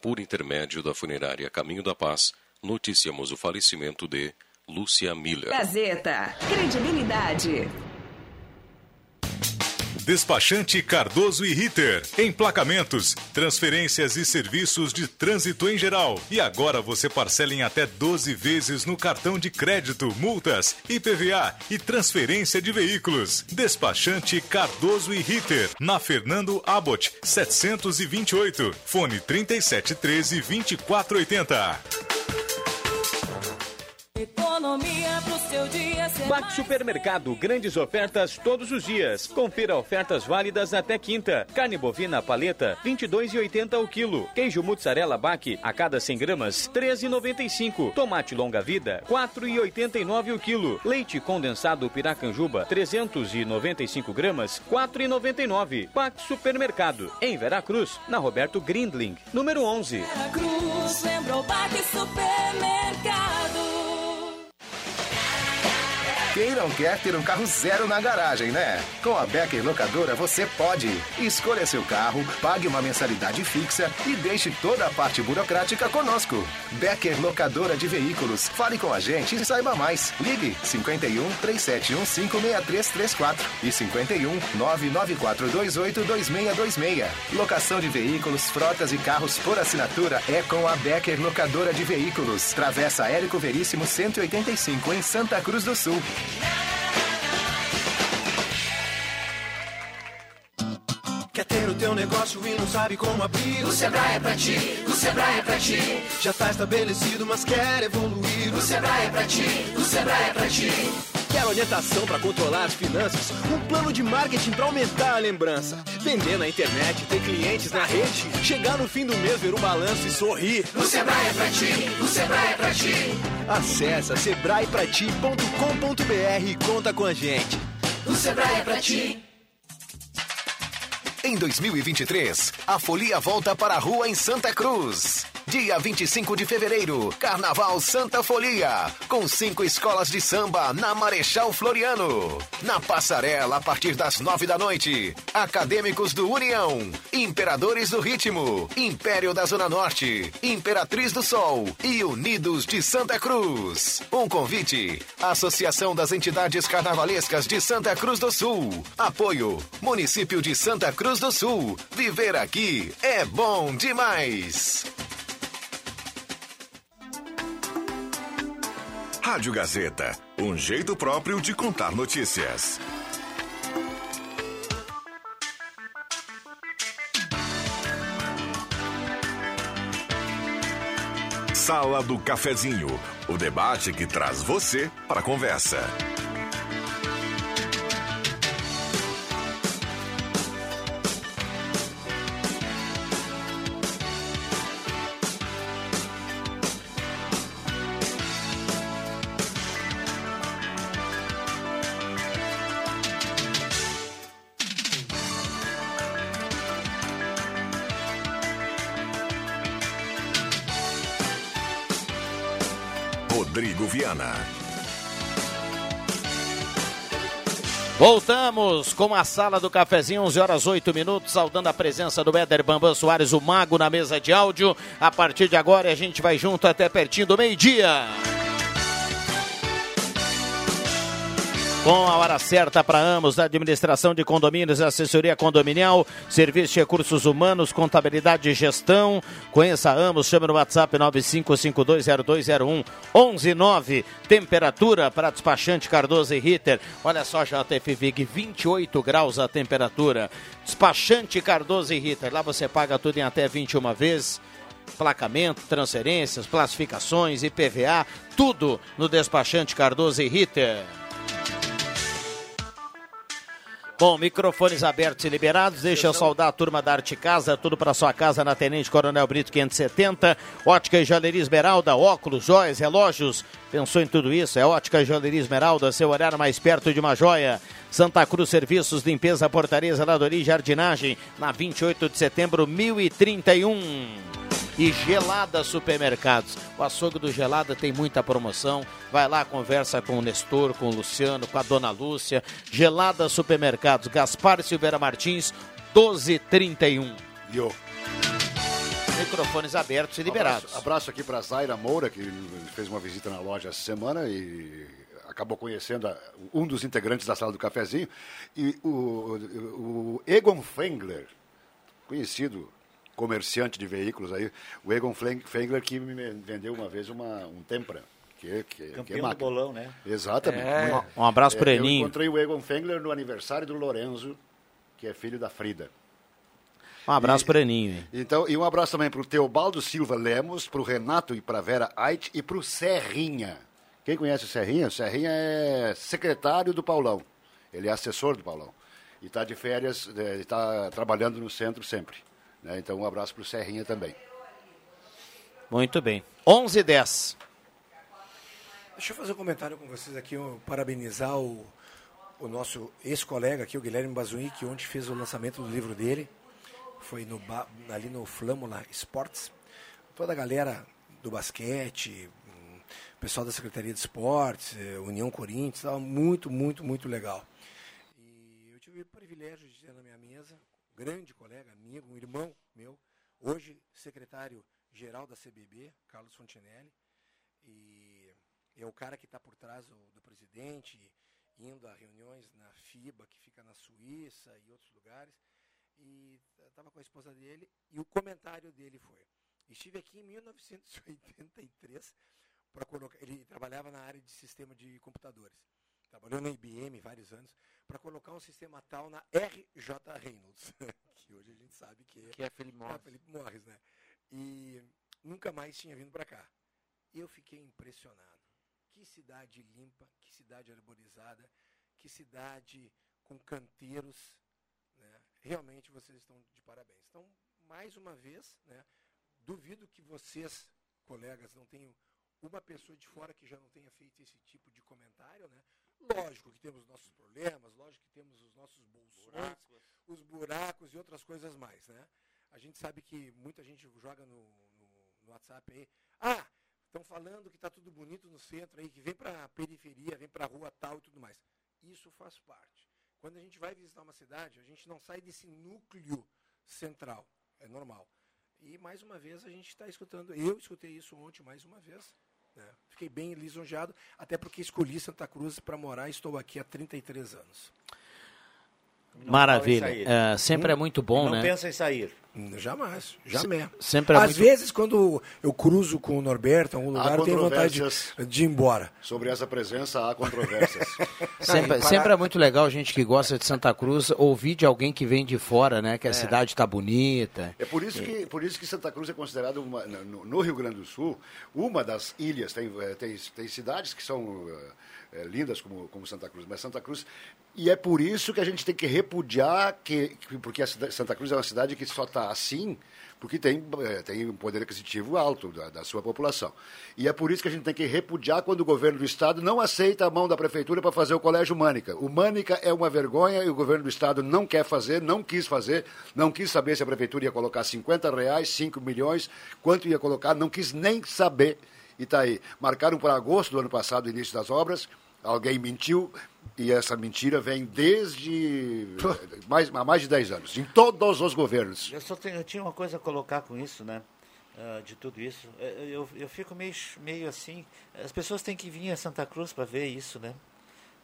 Por intermédio da funerária Caminho da Paz, noticiamos o falecimento de Lúcia Miller. Gazeta. Credibilidade. Despachante Cardoso e Ritter. Emplacamentos, transferências e serviços de trânsito em geral. E agora você parcela em até 12 vezes no cartão de crédito, multas, IPVA e transferência de veículos. Despachante Cardoso e Ritter. Na Fernando Abbott, 728. Fone 3713 2480. Economia pro seu dia ser Baque Supermercado, grandes ofertas todos os dias. Confira ofertas válidas até quinta. Carne bovina paleta, 22,80 o quilo. Queijo mussarela Baque, a cada 100 gramas, 13,95. Tomate longa vida, 4,89 o quilo. Leite condensado Piracanjuba, 395 gramas, 4,99. Baque Supermercado, em Veracruz, na Roberto Grindling, número 11. Cruz, lembrou Baque Supermercado. Quem não quer ter um carro zero na garagem, né? Com a Becker Locadora você pode. Escolha seu carro, pague uma mensalidade fixa e deixe toda a parte burocrática conosco. Becker Locadora de Veículos. Fale com a gente e saiba mais. Ligue 51 3715 6334 e 51 99428 2626. Locação de veículos, frotas e carros por assinatura é com a Becker Locadora de Veículos. Travessa Érico Veríssimo 185 em Santa Cruz do Sul. Quer ter o teu negócio e não sabe como abrir? O Sebrae é pra ti, o Sebrae é pra ti. Já tá estabelecido, mas quer evoluir? O Sebrae é pra ti, o Sebrae é pra ti. Quer orientação para controlar as finanças? Um plano de marketing para aumentar a lembrança? Vender na internet, ter clientes na rede? Chegar no fim do mês, ver o balanço e sorrir? O Sebrae é pra ti, o Sebrae é pra ti. Acesse sebraeprati.com.br e conta com a gente. O Sebrae é pra ti. Em 2023, a folia volta para a rua em Santa Cruz. Dia 25 de fevereiro, Carnaval Santa Folia, com cinco escolas de samba na Marechal Floriano. Na passarela, a partir das nove da noite, Acadêmicos do União, Imperadores do Ritmo, Império da Zona Norte, Imperatriz do Sol e Unidos de Santa Cruz. Um convite, Associação das Entidades Carnavalescas de Santa Cruz do Sul. Apoio, Município de Santa Cruz do Sul. Viver aqui é bom demais. Rádio Gazeta, um jeito próprio de contar notícias. Sala do Cafezinho, o debate que traz você para a conversa. Voltamos com a sala do cafezinho, 11 horas 8 minutos, saudando a presença do Éder Bambam Soares, o mago na mesa de áudio. A partir de agora a gente vai junto até pertinho do meio-dia. Com a hora certa para ambos, da administração de condomínios assessoria condominial, serviço de recursos humanos, contabilidade e gestão. Conheça ambos, chame no WhatsApp 95520201 119. Temperatura para despachante Cardoso e Ritter. Olha só, JF Vig, 28 graus a temperatura. Despachante Cardoso e Ritter. Lá você paga tudo em até 21 vezes placamento, transferências, classificações, IPVA, tudo no despachante Cardoso e Ritter. Bom, microfones abertos e liberados. Deixa eu saudar a turma da Arte Casa, tudo para sua casa na Tenente Coronel Brito 570. Ótica e Joalheria Esmeralda, óculos, joias, relógios. Pensou em tudo isso? É Ótica e Joalheria Esmeralda, seu olhar mais perto de uma joia. Santa Cruz Serviços, Limpeza, Portaria, Zeladoria e Jardinagem, na 28 de setembro, 1031 e Gelada Supermercados. O açougue do Gelada tem muita promoção. Vai lá, conversa com o Nestor, com o Luciano, com a Dona Lúcia. Gelada Supermercados, Gaspar Silveira Martins, 1231. Yo. Microfones abertos e liberados. Abraço, abraço aqui para Zaira Moura, que fez uma visita na loja essa semana e acabou conhecendo a- um dos integrantes da sala do cafezinho. E o, o Egon Fengler, conhecido comerciante de veículos aí, o Egon Fengler que me vendeu uma vez uma, um Tempra. Que, que, que é Campeão do bolão, né? Exatamente. É. Um abraço pro Eu Eninho. encontrei o Egon Fengler no aniversário do Lorenzo, que é filho da Frida. Um abraço pro Eninho. hein? Então, e um abraço também para o Teobaldo Silva Lemos, para o Renato e para a Vera Ait e para o Serrinha. Quem conhece o Serrinha? O Serrinha é secretário do Paulão. Ele é assessor do Paulão. E está de férias, está trabalhando no centro sempre. Né? Então, um abraço para o Serrinha também. Muito bem. 11 e 10. Deixa eu fazer um comentário com vocês aqui, eu parabenizar o, o nosso ex-colega aqui, o Guilherme Bazuí, que ontem fez o lançamento do livro dele. Foi no, ali no Flâmula Esportes. Toda a galera do basquete, hum, pessoal da Secretaria de Esportes, eh, União Corinthians, estava muito, muito, muito legal. E eu tive o privilégio de ter na minha mesa um grande colega, amigo, um irmão meu, hoje secretário-geral da CBB, Carlos Fontinelli, e é o cara que está por trás do, do presidente, indo a reuniões na FIBA, que fica na Suíça e outros lugares, e estava com a esposa dele, e o comentário dele foi, estive aqui em 1983 para colocar, ele trabalhava na área de sistema de computadores, trabalhou na IBM vários anos, para colocar um sistema tal na RJ Reynolds, que hoje a gente sabe que é, Que é Philip Morris. Philip Morris, né? E nunca mais tinha vindo para cá. Eu fiquei impressionado. Que cidade limpa, que cidade arborizada, que cidade com canteiros. Né? Realmente vocês estão de parabéns. Então, mais uma vez, né? duvido que vocês, colegas, não tenham uma pessoa de fora que já não tenha feito esse tipo de comentário, né? Lógico que temos nossos problemas, lógico que temos os nossos bolsões, os buracos e outras coisas mais, né? A gente sabe que muita gente joga no, no, no WhatsApp aí, ah, estão falando que está tudo bonito no centro aí, que vem para a periferia, vem para a rua tal e tudo mais. Isso faz parte. Quando a gente vai visitar uma cidade, a gente não sai desse núcleo central, é normal. E mais uma vez a gente está escutando, eu escutei isso ontem mais uma vez, né? Fiquei bem lisonjeado, até porque escolhi Santa Cruz para morar e estou aqui há 33 anos. Maravilha. fala em sair. É, sempre é muito bom, Não né? pensa em sair. Jamais, jamais. sempre é Às muito- vezes, quando eu cruzo com o Norberto em algum Há lugar, eu tenho vontade de, controvérsias. de ir embora. Sobre essa presença há controvérsias. Sempre, Aí, para- sempre é muito legal gente que gosta de Santa Cruz ouvir de alguém que vem de fora, né? Que a cidade tá bonita. É por isso que, por isso que Santa Cruz é considerada, uma, no, no Rio Grande do Sul, uma das ilhas. Tem, eh, tem, tem cidades que são eh, lindas como, como Santa Cruz, mas Santa Cruz. E é por isso que a gente tem que repudiar, que, que- porque Santa Cruz é uma cidade que só está assim porque tem, eh, tem um poder aquisitivo alto da, da sua população. E é por isso que a gente tem que repudiar quando o governo do Estado não aceita a mão da prefeitura para fazer o Colégio Mânica. O Mânica é uma vergonha e o governo do Estado não quer fazer, não quis fazer, não quis saber se a prefeitura ia colocar 50 reais, 5 milhões, quanto ia colocar, não quis nem saber. E está aí. Marcaram para agosto do ano passado o início das obras, alguém mentiu, e essa mentira vem desde mais, há mais de 10 anos, em todos os governos. Eu só tenho, eu tinha uma coisa a colocar com isso, né? ah, de tudo isso. Eh, Eu, eu fico meio, meio assim. As pessoas têm que vir a Santa Cruz para ver isso, né?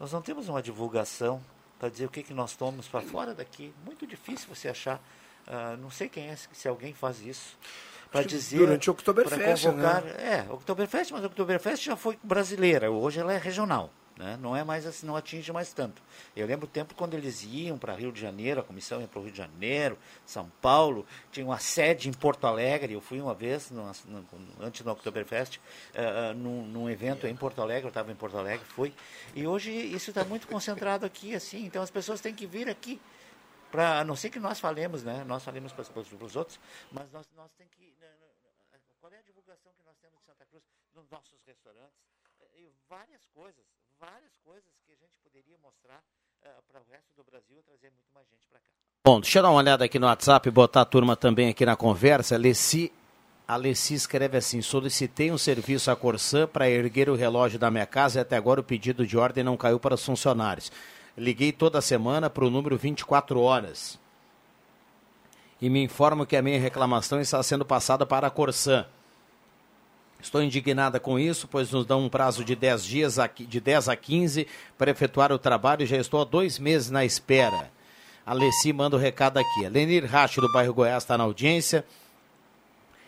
Nós não temos uma divulgação para dizer o que, que nós tomamos para fora daqui. Muito difícil você achar. ah, não sei quem é, se alguém faz isso. Para dizer. durante o Oktoberfest, convocar- né? É, Oktoberfest, mas a Oktoberfest já foi brasileira. Hoje ela é regional. Né? Não é mais assim, não atinge mais tanto. Eu lembro o tempo quando eles iam para Rio de Janeiro, a comissão ia para o Rio de Janeiro, São Paulo, tinha uma sede em Porto Alegre. Eu fui uma vez, numa- no- antes do Oktoberfest, eh, num, num evento em Porto Alegre, eu estava em Porto Alegre, fui. E hoje isso está muito concentrado aqui, assim, então as pessoas têm que vir aqui. Pra, a não ser que nós falemos, né? Nós falemos para os outros, mas nós, nós temos que. né, né, Qual é a divulgação que nós temos de Santa Cruz nos nossos restaurantes? Eh, E várias coisas, Bom, deixa eu dar uma olhada aqui no WhatsApp e botar a turma também aqui na conversa. Leci, a Leci escreve assim: solicitei um serviço à Corsã para erguer o relógio da minha casa e até agora o pedido de ordem não caiu para os funcionários. Liguei toda semana para o número 24 horas. e me informam que a minha reclamação está sendo passada para a Corsan. Estou indignada com isso, pois nos dão um prazo de 10 dias, a, de 10 a 15, para efetuar o trabalho e já estou há dois meses na espera. A Leci manda o recado aqui. A Lenir Racho, do bairro Goiás, está na audiência.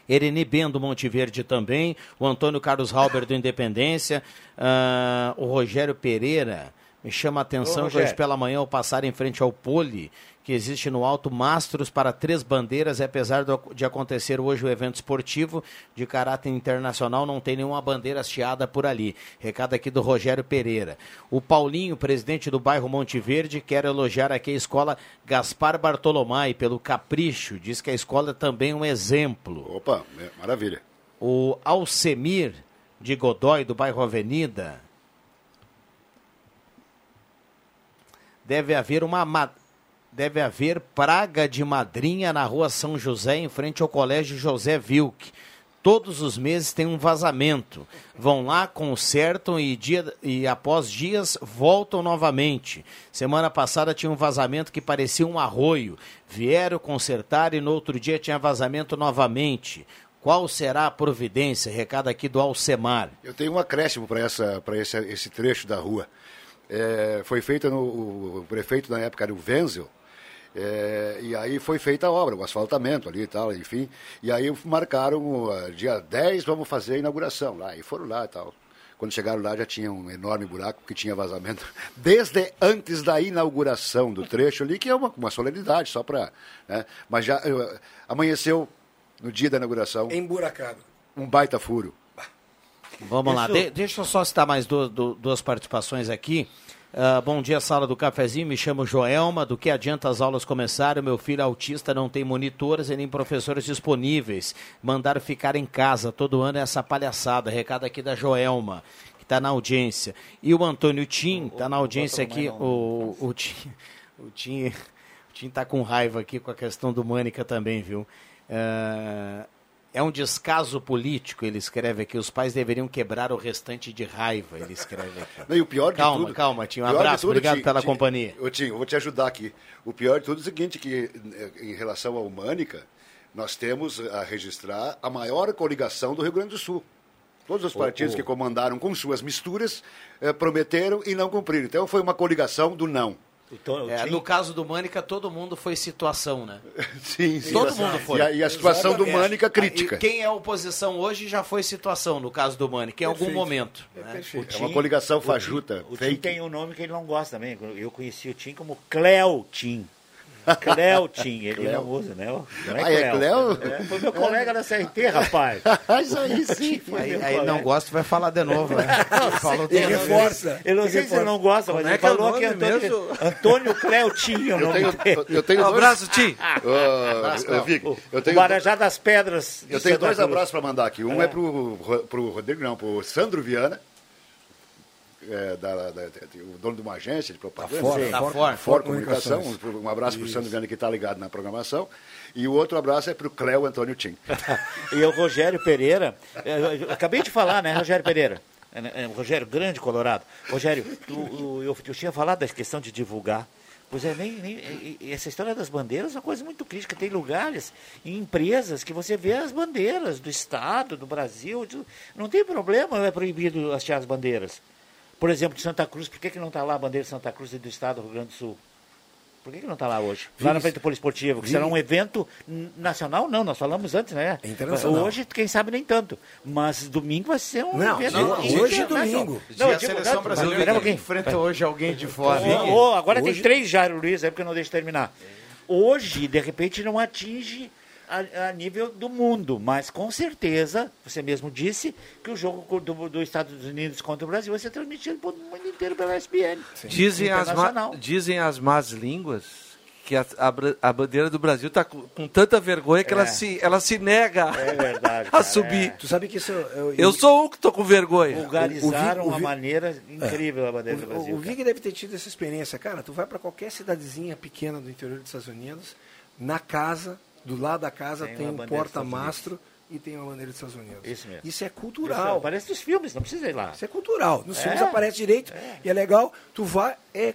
Ereni Ben do Monte Verde também, o Antônio Carlos Halber do Independência, ah, o Rogério Pereira. Me chama a atenção Ô, que hoje pela manhã, ao passar em frente ao pole, que existe no alto mastros para três bandeiras, e apesar de acontecer hoje o evento esportivo de caráter internacional, não tem nenhuma bandeira hasteada por ali. Recado aqui do Rogério Pereira. O Paulinho, presidente do bairro Monte Verde, quer elogiar aqui a escola Gaspar Bartolomai pelo capricho. Diz que a escola é também um exemplo. Opa, é, maravilha. O Alcemir de Godói, do bairro Avenida. Deve haver uma ma- deve haver praga de madrinha na rua São José, em frente ao colégio José Vilk. Todos os meses tem um vazamento. Vão lá, consertam e, dia, e após dias voltam novamente. Semana passada tinha um vazamento que parecia um arroio. Vieram consertar e no outro dia tinha vazamento novamente. Qual será a providência? Recado aqui do Alcemar. Eu tenho um acréscimo para esse, esse trecho da rua. É, foi feita no o prefeito na época era o Wenzel. É, e aí foi feita a obra, o asfaltamento ali e tal, enfim. E aí marcaram ah, dia 10, vamos fazer a inauguração lá. E foram lá e tal. Quando chegaram lá já tinha um enorme buraco que tinha vazamento desde antes da inauguração do trecho ali, que é uma, uma solenidade só para. Né? Mas já eh, amanheceu no dia da inauguração Emburacado. um baita furo. Vamos lá, Isso- De- deixa eu só citar mais duas, du- duas participações aqui. Ah, bom dia, sala do cafezinho. Me chamo Joelma. Do que adianta as aulas começarem? Meu filho autista não tem monitores e nem professores disponíveis. Mandaram ficar em casa. Todo ano é essa palhaçada. Recado aqui da Joelma, que está na audiência. E o Antônio Tim, está na audiência aqui. O, o Tim. O Tim. O Tim tá com raiva aqui com a questão do Mânica também, viu? Ah, é um descaso político, ele escreve aqui. Os pais deveriam quebrar o restante de raiva, ele escreve aqui. Não, e o pior de calma, tudo. Calma, Tim. Um abraço, tudo, obrigado Tim, pela Tim, companhia. Ô, Tim, eu vou te ajudar aqui. O pior de tudo é o seguinte, que eh, em relação ao Mânica, nós temos a registrar a maior coligação do Rio Grande do Sul. Todos os Ô, partidos ô. que comandaram com suas misturas eh, prometeram e não cumpriram. Então foi uma coligação do não. É, no caso do Mânica, todo mundo foi situação, né? Sim, sim. Todo mundo foi. E a, e a situação do Mânica crítica. E quem é oposição hoje já foi situação, no caso do Mânica, em algum Perfeito. momento. É né? perfeito. É uma coligação fajuta, O Tim fake. tem um nome que ele não gosta também. Eu conheci o Tim como Cleo Tim. Cleo Tim, ele Cleo. não usa, né? Não Ah, é Cleo? É, foi meu colega da CRT, rapaz. Isso aí sim. Aí, aí não gosta, vai falar de novo, né? Falou Ele reforça. Eu não sei se ele não gosta, mas Como ele é que é o falou que é Antônio, mesmo? Antônio é o Eu tenho, eu tenho Um abraço, Tim. Vic, O- eu o tenho Marajá das Pedras. Eu tenho dois abraços para mandar aqui. Um é, É. pro, Ro- pro Rodrigo, não, pro Sandro Viana, é, da, da- da- o dono de uma agência de propaganda. Ford, Sim. da Ford. Ford, Ford Comunicação. Um, abraço para o. Sandro Viana que está ligado na programação. E o outro abraço é para o Cléo Antônio Tim. E o Rogério Pereira, é, acabei de falar, né, Rogério Pereira? É, é, Rogério, grande Colorado. Rogério, tu- eu, eu tinha falado da questão de divulgar. Pois é, nem, nem- essa história das bandeiras é uma coisa muito crítica. Tem lugares e empresas que você vê as bandeiras do Estado, do Brasil. de- não tem problema, é proibido hastear as bandeiras. Por exemplo, de Santa Cruz, por que, que não está lá a bandeira de Santa Cruz e do Estado do Rio Grande do Sul? Por que, que não está lá hoje? Lá na frente do Poliesportivo, que será um evento nacional? Não, nós falamos antes, né? internacional. Hoje, quem sabe, nem tanto. Mas domingo vai ser um Não, evento. não, hoje é internacional. domingo. Não, a seleção brasileira pouquinho. enfrenta hoje alguém de fora. Ô, ô, agora Hoje- tem três Jairo Luiz, é porque eu não deixo terminar. Hoje, de repente, não atinge a, a nível do mundo, mas com certeza, você mesmo disse, que o jogo do, do Estados Unidos contra o Brasil vai ser transmitido para o mundo inteiro pela SBN. Dizem as, dizem as más línguas que a, a a bandeira do Brasil está com, com tanta vergonha que É. ela, se, ela se nega É verdade. a subir. é. Tu sabe que isso... Eu, Eu sou um que estou com vergonha. Vulgarizaram o o uma maneira incrível a bandeira do O, Brasil. o cara. Vig deve ter tido essa experiência. Cara, tu vai para qualquer cidadezinha pequena do interior dos Estados Unidos, na casa, do lado da casa Tem tem, um porta-mastro e tem uma bandeira dos Estados Unidos. Isso mesmo. Isso é Isso cultural. é- Parece dos filmes, não precisa ir lá. Isso é cultural. Nos É. filmes aparece direito e é legal. Tu vai, é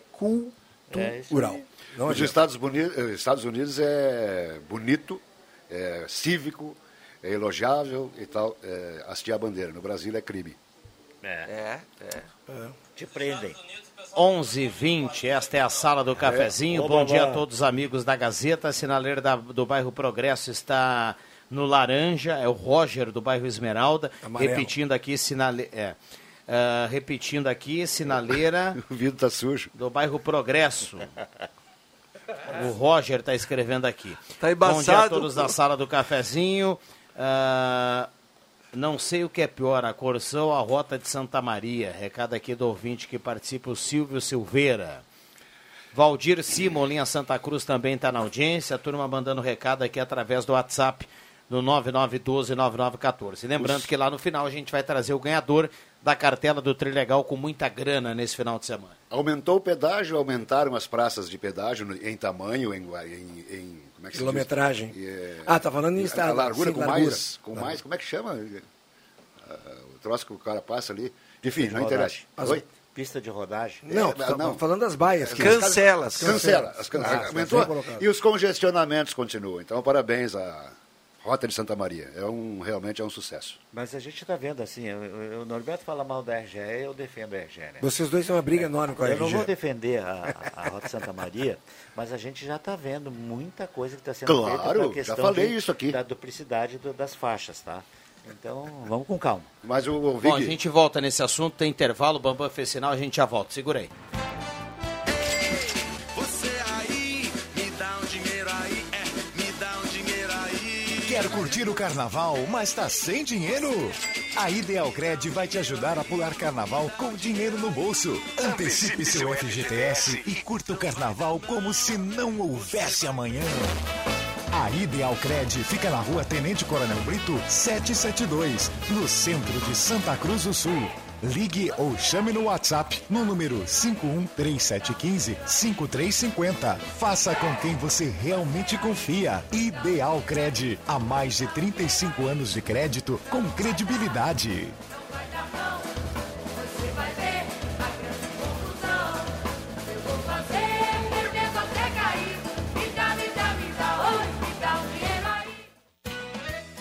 É isso cultural. Não Os. Estados Unidos, eh, Estados Unidos é bonito, é cívico, é elogiável e tal. É, hastear a bandeira. No Brasil é crime. É. É, Te prendem. 11 20 esta é a sala do cafezinho. É. Bom Oba, dia a todos os amigos da Gazeta. A sinaleira da- do bairro Progresso está no laranja, é o Roger do bairro Esmeralda. Amarelo. Repetindo aqui, sinale... é, ah, repetindo aqui, sinaleira O vidro tá sujo. do bairro Progresso. O Roger está escrevendo aqui. Tá Bom dia a embaçado. todos da sala do cafezinho. Ah, não sei o que é pior, a Corsão ou a Rota de Santa Maria. Recado aqui do ouvinte que participa, o Silvio Silveira. Valdir Simon, linha Santa Cruz, também está na audiência. A turma mandando recado aqui através do WhatsApp no 9912-9914. Lembrando que lá no final a gente vai trazer o ganhador da cartela do Trilegal com muita grana nesse final de semana. Aumentou o pedágio, aumentaram as praças de pedágio em tamanho, em, em, em- como é que se diz? Quilometragem. E, é, Ah, tá falando em a estado. largura sim, com largura. mais, com mais, como é que chama? Ah, o troço que o cara passa ali. Enfim, não interessa. Oi? Pista de rodagem. Não, É, tá não. falando das baias. que- Cancela. Cancela. As can- Ah, aumentou. E os congestionamentos continuam. Então, parabéns à Rota de Santa Maria. É um, realmente é um sucesso. Mas a gente está vendo assim, o Norberto fala mal da RGE, eu defendo a RGE. Né? Vocês dois têm uma briga enorme com a Eu não vou defender a, a, a Rota Santa Maria, mas a gente já está vendo muita coisa que está sendo Claro, feita para a já questão falei de- isso aqui. da duplicidade do- das faixas, tá? Então, vamos com calma. Mas o, o Bom, a gente volta nesse assunto, tem intervalo, o Bambam fez sinal, a gente já volta. Segura aí. Quer curtir o carnaval, mas tá sem dinheiro? A Ideal Cred vai te ajudar a pular carnaval com dinheiro no bolso. Antecipe seu FGTS e curta o carnaval como se não houvesse amanhã. A Ideal Cred fica na rua Tenente Coronel Brito, 772, no centro de Santa Cruz do Sul. Ligue ou chame no WhatsApp no número 513715-5350. Faça com quem você realmente confia. Ideal Cred. Há mais de 35 anos de crédito com credibilidade.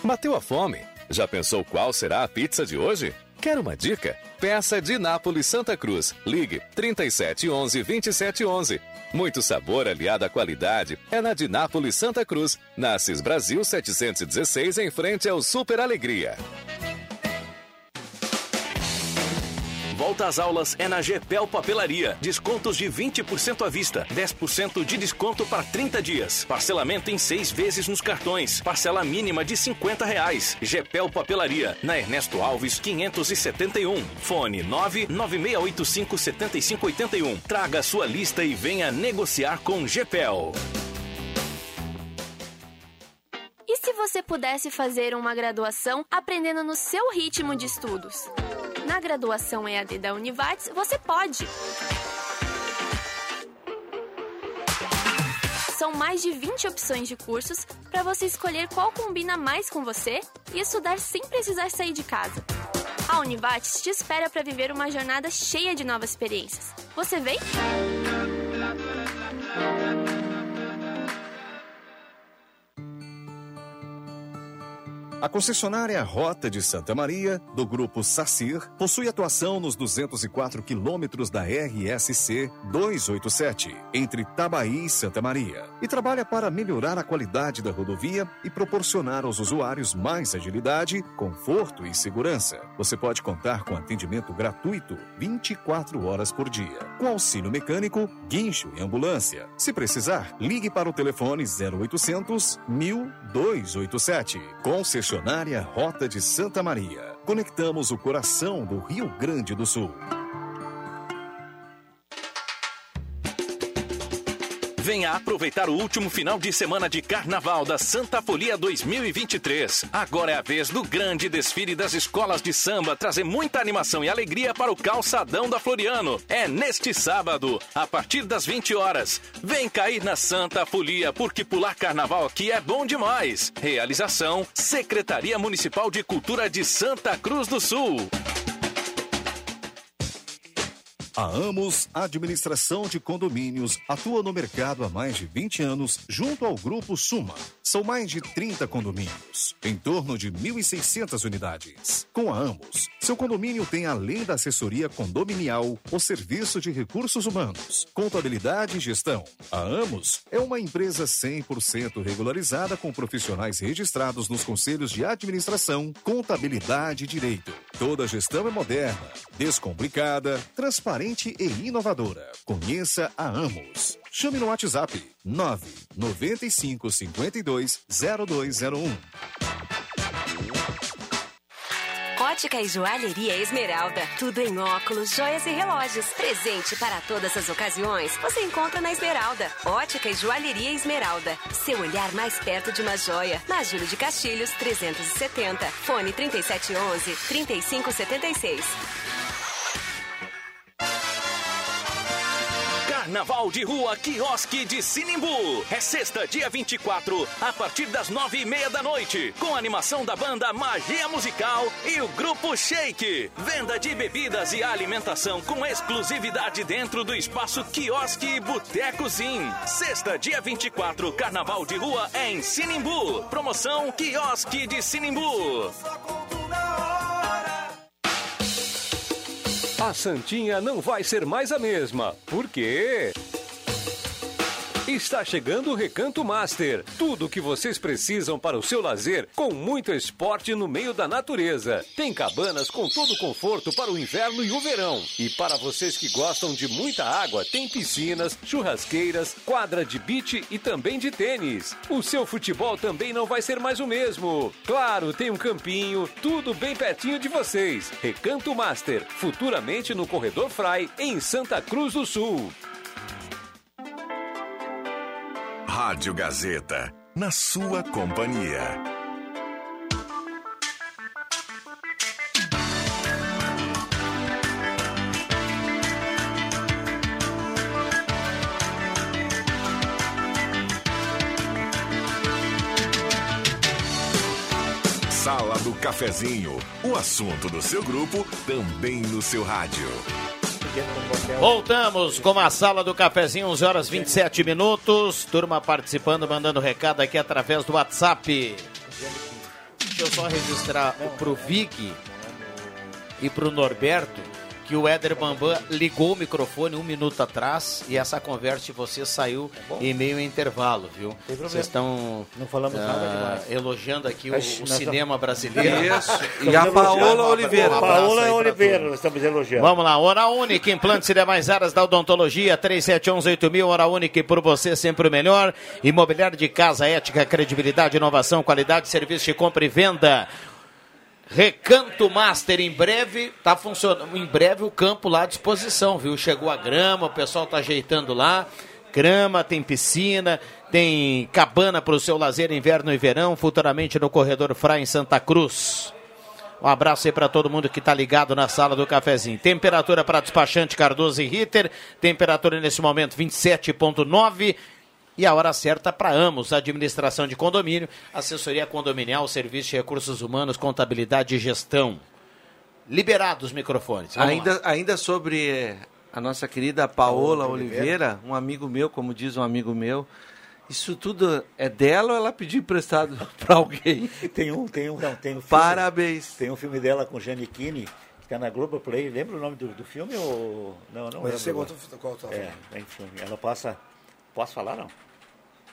Bateu a fome? Já pensou qual será a pizza de hoje? Quer uma dica? Peça de Nápoles Santa Cruz. Ligue 3711 2711. Muito sabor aliado à qualidade é na de Nápoles Santa Cruz, na Assis Brasil 716, em frente ao Super Alegria. Volta às aulas é na Gepel Papelaria. Descontos de 20% à vista, 10% de desconto para 30 dias. Parcelamento em seis vezes nos cartões. Parcela mínima de 50 reais. Gepel Papelaria, na Ernesto Alves 571. Fone 99685 7581. Traga sua lista e venha negociar com Gepel. E se você pudesse fazer uma graduação aprendendo no seu ritmo de estudos? Na graduação EAD da Univates, você pode! São mais de 20 opções de cursos para você escolher qual combina mais com você e estudar sem precisar sair de casa. A Univates te espera para viver uma jornada cheia de novas experiências. Você vem? A concessionária Rota de Santa Maria, do grupo Sacir, possui atuação nos 204 quilômetros da RSC 287, entre Tabaí e Santa Maria, e trabalha para melhorar a qualidade da rodovia e proporcionar aos usuários mais agilidade, conforto e segurança. Você pode contar com atendimento gratuito 24 horas por dia, com auxílio mecânico, guincho e ambulância. Se precisar, ligue para o telefone 0800 1287. Concessionária Rota de Santa Maria. Conectamos o coração do Rio Grande do Sul. Venha aproveitar o último final de semana de Carnaval da Santa Folia 2023. Agora é a vez do grande desfile das escolas de samba trazer muita animação e alegria para o calçadão da Floriano. É neste sábado, a partir das 20 horas. Vem cair na Santa Folia, porque pular carnaval aqui é bom demais. Realização: Secretaria Municipal de Cultura de Santa Cruz do Sul. A Amos Administração de Condomínios atua no mercado há mais de 20 anos junto ao Grupo Suma. São mais de 30 condomínios, em torno de 1.600 unidades. Com a Amos, seu condomínio tem além da assessoria condominial, o serviço de recursos humanos, contabilidade e gestão. A Amos é uma empresa 100% regularizada com profissionais registrados nos conselhos de administração, contabilidade e direito. Toda a gestão é moderna, descomplicada, transparente e inovadora. Conheça a Amos. Chame no WhatsApp 995 52 0201. Ótica e Joalheria Esmeralda. Tudo em óculos, joias e relógios. Presente para todas as ocasiões. Você encontra na Esmeralda. Ótica e Joalheria Esmeralda. Seu olhar mais perto de uma joia. Na Júlio de Castilhos, 370. Fone 3711 3576. Carnaval de Rua Quiosque de Sinimbu. É sexta, dia 24, a partir das nove e meia da noite. Com animação da banda Magia Musical e o Grupo Shake. Venda de bebidas e alimentação com exclusividade dentro do espaço Quiosque e Boteco Zin. Sexta, dia 24, Carnaval de Rua é em Sinimbu. Promoção Quiosque de Sinimbu. A Santinha não vai ser mais a mesma. Por quê? Está chegando o Recanto Master. Tudo o que vocês precisam para o seu lazer, com muito esporte no meio da natureza. Tem cabanas com todo o conforto para o inverno e o verão. E para vocês que gostam de muita água, tem piscinas, churrasqueiras, quadra de beach e também de tênis. O seu futebol também não vai ser mais o mesmo. Claro, tem um campinho, tudo bem pertinho de vocês. Recanto Master, futuramente no Corredor Fry, em Santa Cruz do Sul. Rádio Gazeta, na sua companhia. Sala do Cafezinho, o assunto do seu grupo também no seu rádio. Voltamos com a sala do cafezinho, 11 horas 27 minutos. Turma participando, mandando recado aqui através do WhatsApp. Deixa eu só registrar pro Vig e pro Norberto que o Éder Bambam ligou o microfone um minuto atrás e essa conversa de vocês saiu em meio intervalo, viu? Vocês estão Não falamos ah, nada demais. elogiando aqui o, o estamos- cinema brasileiro. Isso. E a Paola Oliveira. A Paola Oliveira, nós estamos elogiando. Vamos lá, Hora Única, implantes e demais áreas da odontologia, 37118000, Hora Única, por você sempre o melhor. Imobiliário de casa, ética, credibilidade, inovação, qualidade, serviço de compra e venda. Recanto Master, em breve, tá funcionando, em breve o campo lá à disposição, viu? Chegou a grama, o pessoal tá ajeitando lá. Grama, tem piscina, tem cabana para o seu lazer inverno e verão, futuramente no Corredor Fra em Santa Cruz. Um abraço aí para todo mundo que está ligado na sala do cafezinho. Temperatura para despachante Cardoso e Ritter. Temperatura nesse momento 27,9. E a hora certa para Amos, administração de condomínio, assessoria condominial, serviço de recursos humanos, contabilidade e gestão. Liberados os microfones. Vamos lá. Ainda, ainda sobre a nossa querida Paola Oliveira, um amigo meu, como diz um amigo meu, isso tudo é dela ou ela pediu emprestado para alguém? Tem um, tem um, não, tem um filme, Parabéns. Tem um filme dela com Giannichini, que está na Globoplay. Lembra o nome do, do filme? Ou... Não, não Mas lembro qual agora. tu- qual tu tá É, falando. enfim, ela passa... Posso falar, não?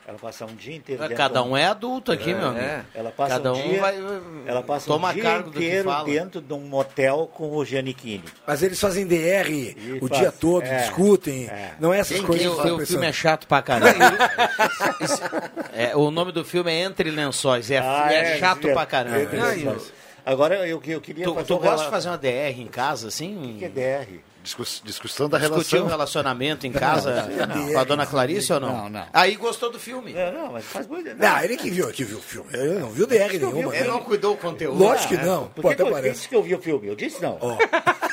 Ela passa um dia inteiro... dentro Cada um é adulto aqui, meu amigo. Ela passa Cada um um dia, vai- ela passa toma um dia cargo do que inteiro dentro de um motel com o Giannichini. Mas eles fazem DR o faz, dia todo, é, discutem. é. Não é essas Tem coisas que- que o, filme é chato pra caramba. É, o nome do filme é Entre Lençóis. É, Ah, é é, chato é, pra caramba. Lençóis. Agora eu, eu queria Tu, fazer tu um gosta de fazer uma DR em casa, assim? O que é DR? Discuss- discussão da relação. um relacionamento em casa Não. com a dona Clarice ou não? Não, não. Aí gostou do filme. Não, não, mas faz muito. Não, ele que viu, que viu o filme. Ele não viu DR nenhuma. Ele não cuidou o conteúdo. Lógico que Ah, não. Por Pô, que até que eu parece. disse que eu vi o filme? Eu disse não. Não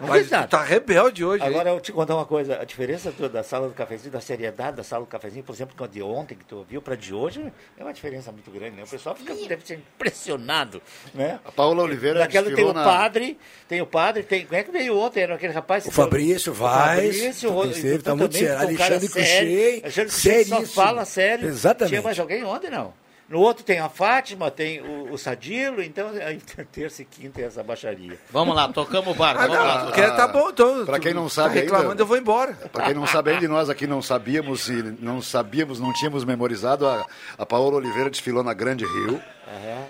Mas fiz nada. tu tá rebelde hoje, hein? Agora eu te contar uma coisa, a diferença da sala do cafezinho, da seriedade da sala do cafezinho, por exemplo, com a de ontem que tu viu para de hoje, é uma diferença muito grande, né? O pessoal fica, deve ser impressionado, né? A Paula Oliveira Naquela tem o na- padre, tem o padre, tem. Como é que veio ontem? Era aquele rapaz. O Fabrício Vaz, Fabrício, também o- esteve, tá também muito sério. Alexandre sério. Cruxem, Alexandre só fala sério. Exatamente. Tinha mais alguém ontem, não. No outro tem a Fátima, tem o, o Sadilo, então aí, terça e quinta é essa baixaria. Vamos lá, tocamos o barco. Ah, vamos não, lá. porque tá bom, então. Para quem não sabe tá reclamando, ainda, eu vou embora. Para quem não sabe ainda, nós aqui não sabíamos e não sabíamos, não tínhamos memorizado, a, a Paola Oliveira desfilou na Grande Rio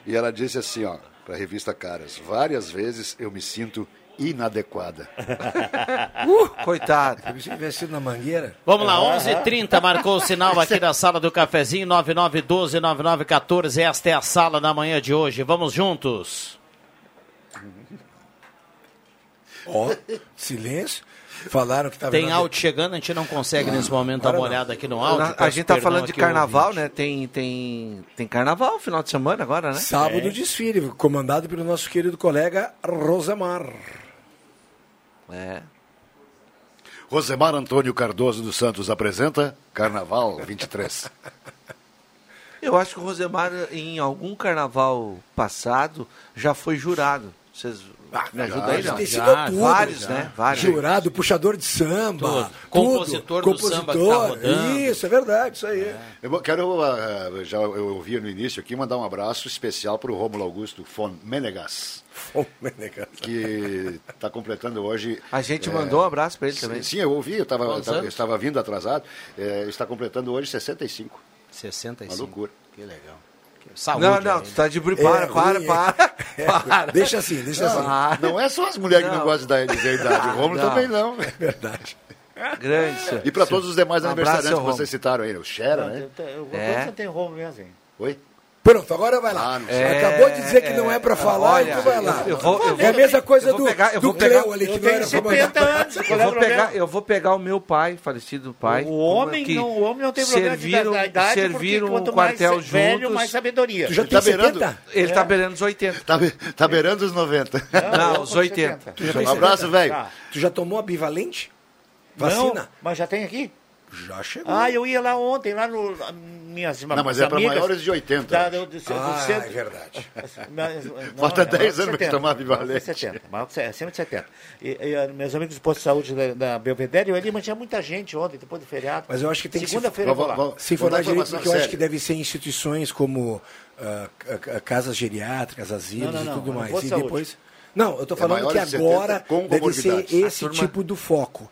e ela disse assim, ó, para a revista Caras, várias vezes eu me sinto inadequada. Uh, coitado. Se tivesse na mangueira. Vamos lá, 11h30, marcou o sinal aqui da sala do cafezinho, 9912-9914. Esta é a sala da manhã de hoje. Vamos juntos. Ó, silêncio. Falaram que estava. Tem áudio chegando, a gente não consegue nesse momento dar uma olhada aqui no áudio. a gente tá perdão falando de carnaval, né? Tem, tem, tem carnaval final de semana agora, né? Sábado desfile, comandado pelo nosso querido colega Rosemar. É. Rosemar Antônio Cardoso dos Santos apresenta Carnaval 23. Eu acho que o Rosemar, em algum carnaval passado, já foi jurado. Vocês me ajudam aí, já não? tem sido Já, tudo, vários, já. né? Vários. Jurado, puxador de samba. Tudo. tudo. Compositor do samba que tá rodando. Isso, é verdade, isso aí. Eu vou- quero, ah, já eu ouvi no início aqui, mandar um abraço especial para o Rômulo Augusto Von Menegas. Que está completando hoje. A gente é, mandou um abraço para ele também. Sim, eu ouvi, eu eu estava vindo atrasado. é, está completando hoje 65. 65. Uma loucura. Que legal. Saúde. não, não, aí. tu tá de Para, É, para, ruim, para, para. Deixa assim, deixa assim. Para. Não é só as mulheres que não Não. gostam da- de dizer idade. O Rômulo Não. também não. É verdade. Grande, senhor. E para todos os demais Um aniversariantes que vocês citaram aí, o Xera, né? Eu, eu, É. Você tem Romo mesmo, hein? Oi? Pronto, agora vai lá. Ah, não sei. É, Acabou de dizer que não é pra falar, olha, então vai lá. eu- eu vou- eu é a vou- mesma coisa eu vou do, pegar- eu do vou pegar- Cleo ali, eu que não era pra 70 mandar. anos, qual Eu é o vou, pegar, eu vou pegar o meu pai, falecido pai. O homem que não- o homem não tem problema de serviram, da idade, serviram porque quanto um quartel mais velho, juntos. mais sabedoria. Tu já tá beirando- 70? Ele tá beirando os 80. Tá, be- tá beirando os 90. Não, eu os com 80. 70. Tu já tem Um abraço, 70? velho. Tá. Tu já tomou a bivalente? Vacina? Não, mas já tem aqui? Já chegou. Ah, eu ia lá ontem, lá no. Minhas Não, mas é para maiores de 80. Da, do, do, do Ah, centro- é verdade. Mas, não, Falta é 10 maior de anos 70, tomar bivalente. 70, maior de- acima de 70. E, e, ah, meus amigos do posto de saúde da, da Belvedere, eu ali, mas tinha muita gente ontem, depois do feriado. Mas eu acho que tem que se- Segunda-feira eu vou lá. Se informar direito, porque eu acho que deve ser instituições como ah, c- casas geriátricas, asilos Não, não, e tudo é mais. E saúde. depois. Não, eu estou É falando maior que de 70 agora deve ser esse tipo do foco.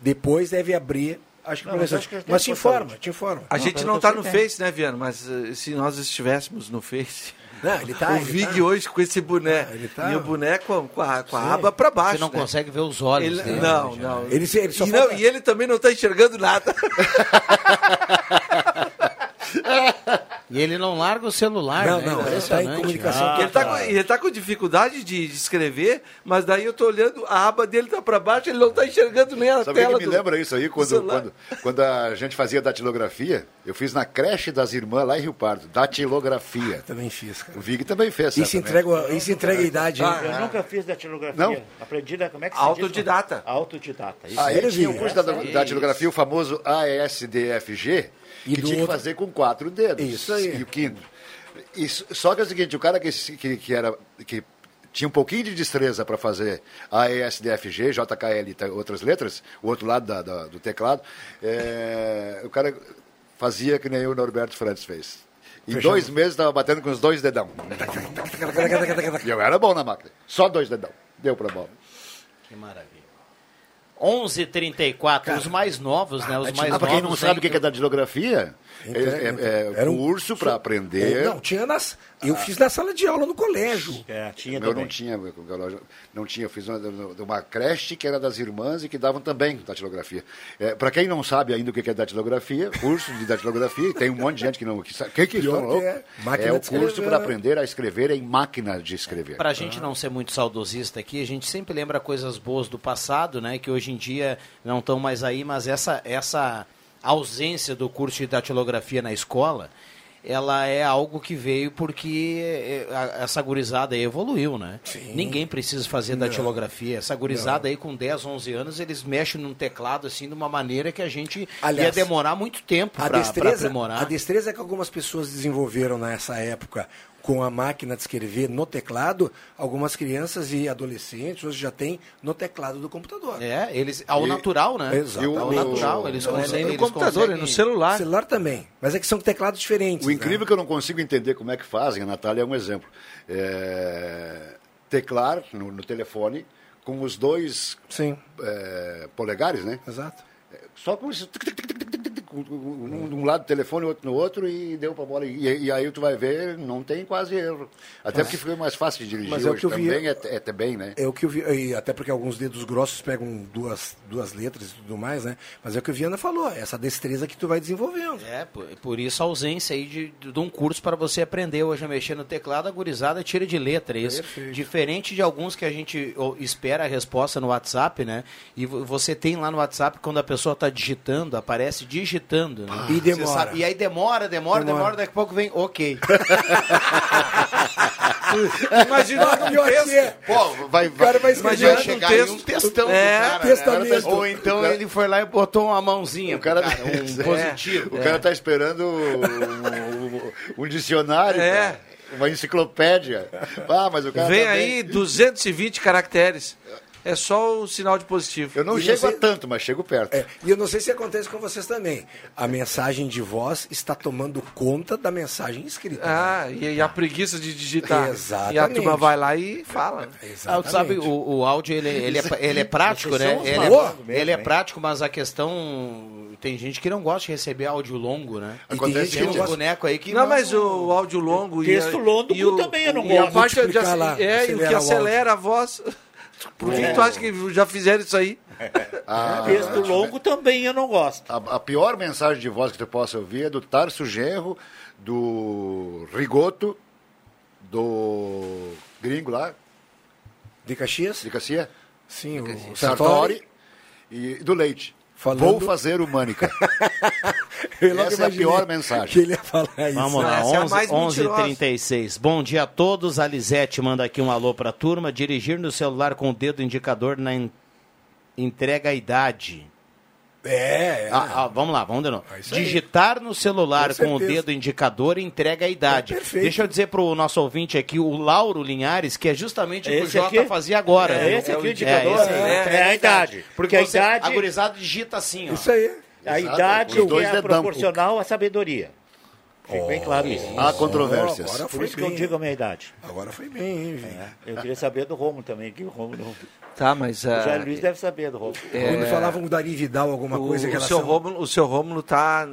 Depois deve abrir. Acho que Não, mas acho que Mas te informa, saúde. te informa. A Não, gente não tá eu no tem. Face, né, Viano? Mas eh, se nós estivéssemos no Face. Não, ele tá. o ele Vig tá. hoje com esse boné. tá- E o boné com, com a, com a aba pra baixo. Você não né? consegue ver os olhos Ele- dele. não, né, não. Ele, ele só e, não, e ele também não tá enxergando nada. E ele não larga o celular, Não, né? não, ele tá em comunicação. Ah, ele, tá com, ele tá com dificuldade de, de escrever, mas daí eu tô olhando, a aba dele tá pra baixo, ele não tá enxergando nem a Sabe tela. que me do- lembra isso aí? Quando, quando, quando a gente fazia datilografia, eu fiz na creche das irmãs lá em Rio Pardo. Datilografia. Também fiz, cara. O Vig também fez. Isso entrega, isso entrega a idade. hein? Eu nunca fiz datilografia. Não? Aprendi da. Como é que se diz? Autodidata. Autodidata. Isso. Ah, ele tinha o curso da datilografia, o famoso ASDFG, E que tinha que fazer com quatro dedos. Isso aí. E o quinto. Isso, só que é o seguinte, o cara que, que, que era... Que, tinha um pouquinho de destreza para fazer AESDFG, JKL e outras letras, o outro lado da- da- do teclado, é, o cara fazia que nem o Norberto Frantes fez. Em Fechou. dois meses estava batendo com os dois dedão. E eu era bom na máquina. Só dois dedão. Deu para bola. Que maravilha. 11h34, os mais novos, né? Os mais Ah, novos. para quem não sabe o que é datilografia, é, é, é Era um curso para aprender. Não, tinha nas. Eu fiz na sala de aula no colégio. É, tinha Eu não tinha, não tinha, eu fiz uma, uma creche que era das irmãs e que davam também datilografia. É, para quem não sabe ainda o que é datilografia, curso de datilografia, e tem um monte de gente que não que sabe. Que que que louco? é. É o curso para aprender a escrever em máquina de escrever. Pra gente não ser muito saudosista aqui, a gente sempre lembra coisas boas do passado, né? Que hoje em dia não estão mais aí, mas essa, essa ausência do curso de datilografia na escola ela é algo que veio porque é, a- essa gurizada aí evoluiu, né? Ninguém precisa fazer datilografia. Essa gurizada aí com 10, 11 anos, eles mexem num teclado assim de uma maneira que a gente Aliás, ia demorar muito tempo A para aprimorar. a destreza que algumas pessoas desenvolveram nessa época com a máquina de escrever no teclado, algumas crianças e adolescentes hoje já têm no teclado do computador. É, eles ao natural, né? Exato. Ao natural, eles Não é conseguem- nem eles conseguem- celular. Celular também. Mas é que são teclados diferentes. O incrível é que eu não consigo entender como é que fazem, a Natália é um exemplo. É, teclar no, no telefone com os dois é, polegares, né? Exato. Só com isso. Um de um lado do telefone, outro no outro, e deu pra bola. E, e aí tu vai ver, não tem quase erro. Até Mas- porque fica mais fácil de dirigir Mas é o hoje que eu vi- também, é, é até bem, né? É o que eu vi, e até porque alguns dedos grossos pegam duas, duas letras e tudo mais, né? Mas é o que o Viana falou, essa destreza que tu vai desenvolvendo. É, por, por isso a ausência aí de, de um curso para você aprender hoje a mexer no teclado, a gurizada tira de letra isso. Perfeito. Diferente de alguns que a gente espera a resposta no WhatsApp, né? E vo- você tem lá no WhatsApp, quando a pessoa está digitando, aparece digitando. Né? E Você demora. sabe- e aí demora, demora, demora, Demora. daqui a pouco vem, ok. Imaginou um que eu ia- Pô, vai, O cara vai escrever vai um chegar texto. aí um textão É, do cara. testamento. Ou então O cara- ele foi lá e botou uma mãozinha, O cara, cara, um positivo. O cara tá esperando um, um- um dicionário, É. cara, uma enciclopédia. Ah, mas o cara Vem tá bem. aí 220 caracteres. É só o sinal de positivo. Eu não E chego você- a tanto, mas chego perto. É, e eu não sei se acontece com vocês também. A mensagem de voz está tomando conta da mensagem escrita. Ah, e, e a preguiça de digitar. Exatamente. E a turma vai lá e fala. Ah, tu sabe, o, o áudio ele, ele, é, ele é prático, Vocês né? Ele é, ele é prático, mas a questão. Tem gente que não gosta de receber áudio longo, né? E tem Acontece gente que não que- gosta boneco aí que. Não, mas o áudio longo e texto longo e o, também eu não e a gosto. parte de, explicar lá, é, e o que acelera o acelera a voz. Por que, É. que tu acha que já fizeram isso aí? Ah, Texto longo também eu não gosto. A, a pior mensagem de voz que tu possa ouvir é do Tarso Genro, do Rigoto, do gringo lá. De Caxias? De Caxias. Sim, o Sartori. E do Leite. Falando- Vou fazer o Mânica. Essa é a pior mensagem. Que ele ia falar isso. Vamos lá, Essa é a 11, mais 11 mentirosa. 36 Bom dia a todos. A Lisete manda aqui um alô para a turma. Dirigir no celular com o dedo indicador na en- entrega a idade. É, é. Ah, ah, vamos lá, vamos de novo. aí. Digitar no celular Com com o dedo indicador entrega a idade. É perfeito. Deixa eu dizer para o nosso ouvinte aqui, o Lauro Linhares, que é justamente o que o Jota aqui? fazia agora. É viu? esse aqui o É, indicador? esse aí, É, é a idade. Porque Porque a idade- a gurizada digita assim, ó. Isso aí. A Exato, idade é proporcional à sabedoria. Fica bem claro isso. Há controvérsias. Agora Por foi isso que eu bem. digo a minha idade. Agora foi bem, hein, Vini? Eu queria saber do Romulo também, que o Romulo... Tá, mas... O ah, Jair Luiz deve saber do Romulo. Quando falavam do Dari Vidal, alguma o, coisa o relação... seu Rômulo, o seu Rômulo tá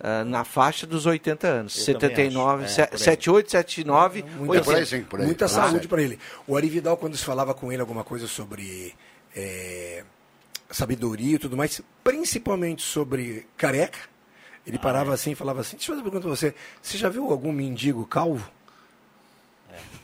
ah, na faixa dos 80 anos. Eu também 79, acho. se- É, por aí. 78, 79, Muita, 80. por aí, sim, por aí. muita Ah, saúde para ele. O Ari Vidal, quando se falava com ele alguma coisa sobre é, sabedoria e tudo mais, principalmente sobre careca, ele parava assim e falava assim, deixa eu fazer uma pergunta pra você, você já viu algum mendigo calvo?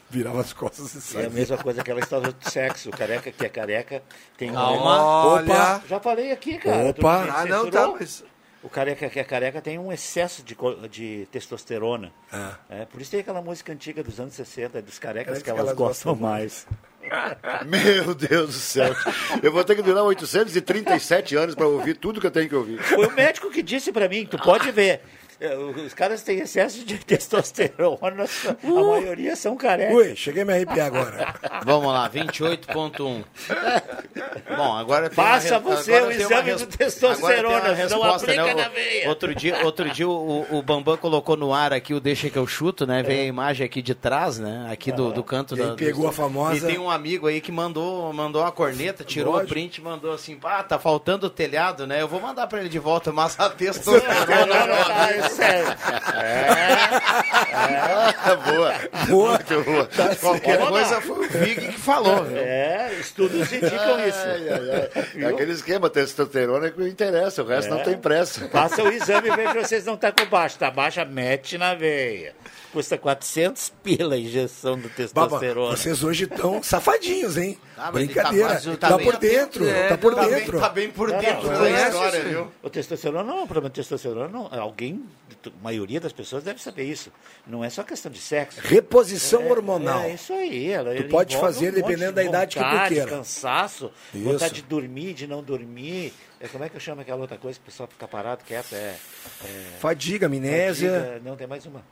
Virava as costas e É a mesma coisa aquela história do sexo. O careca que é careca tem um- Calma. Olha. Já falei aqui, cara. Opa. Ah, não, tá, mas... O careca que é careca tem um excesso de, de testosterona. Ah. É, por isso tem aquela música antiga dos anos 60, dos carecas Carecas que elas, gostam mais. Meu Deus do céu. Eu vou ter que durar 837 anos para ouvir tudo que eu tenho que ouvir. Foi o médico que disse pra mim, tu pode ver. É, Os caras têm excesso de testosterona, a maioria são carecas. Ui, cheguei a me arrepiar agora. Vamos lá, 28.1. Bom, agora uma, re- você agora o exame res- de testosterona, resposta, aplica né? Na veia. Outro dia, outro dia o, o Bambam colocou no ar aqui o Deixa que eu chuto, né? Vem a imagem aqui de trás, né? Aqui do, do canto É. E da. pegou do- a famosa- E tem um amigo aí que mandou, mandou uma corneta, tirou Lógico. o print e mandou assim: ah, tá faltando o telhado, né? Eu vou mandar pra ele de volta, mas a testosterona. Tá, é sério. Ah, boa. Boa. Muito boa. Qualquer Vamos coisa foi o Vig que falou. viu? É, estudos indicam isso. Ai, ai, ai. É aquele esquema, testosterona é que não interessa, o resto não tem pressa. Faça o exame e veja se vocês não estão com baixo. Tá baixa, mete na veia. Custa 400 pila a injeção do Baba, testosterona. vocês hoje estão safadinhos, hein? Ah, Brincadeira. tá- Tá, tá bem por dentro, é, tá por Tá bem, dentro. tá bem por Não, dentro não, da conhece história, isso? viu? O testosterona não é um problema de testosterona, não. Alguém a maioria das pessoas deve saber isso. Não é só questão de sexo. Reposição É- hormonal. É isso aí. Ela, Tu pode fazer um dependendo de da idade que tu vontade, queira. cansaço, Isso. vontade de dormir, de não dormir. É, como é que eu chamo aquela outra coisa que o pessoal fica parado, quieto? É, é- Fadiga, amnésia. Fadiga, não, tem mais uma.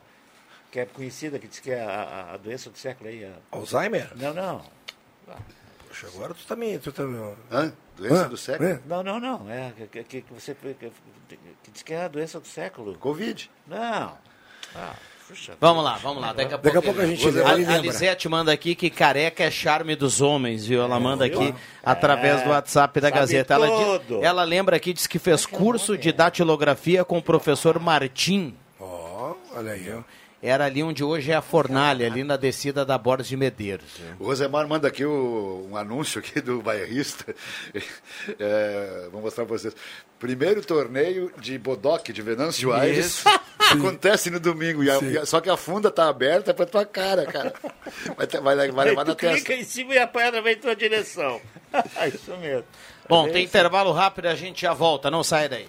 Que é conhecida, que diz que é a, a- doença do século aí. a- Alzheimer? Não, não. Poxa, agora tu tá me. Tu tá... Hã? Doença Hã? do século? É. Não, não, não. É que, que, que você. Que, que diz que é a doença do século. Covid. Não. Ah, puxa Vamos lá, vamos lá. Daqui a, Daqui a pouco, pouco a gente a, lembra. a Lisete manda aqui que careca é charme dos homens, viu? Ela manda aqui viu? através É, do WhatsApp da Gazeta. Ela, diz- ela lembra aqui, diz que fez curso de datilografia com o professor Martim. Ó, olha aí, ó. Era ali onde hoje é a fornalha, ali na descida da Borges de Medeiros. viu? O Rosemar manda aqui o- um anúncio aqui do bairrista. É, vou mostrar para vocês. Primeiro torneio de bodoque de Venâncio Aires acontece no domingo. E a- e a- só que a funda tá aberta para tua cara, cara. Vai, ter- vai, vai levar na tu clica testa. em cima e a pedra vem em tua direção. Isso mesmo. Bom, É tem isso. intervalo rápido, a gente já volta, não sai daí.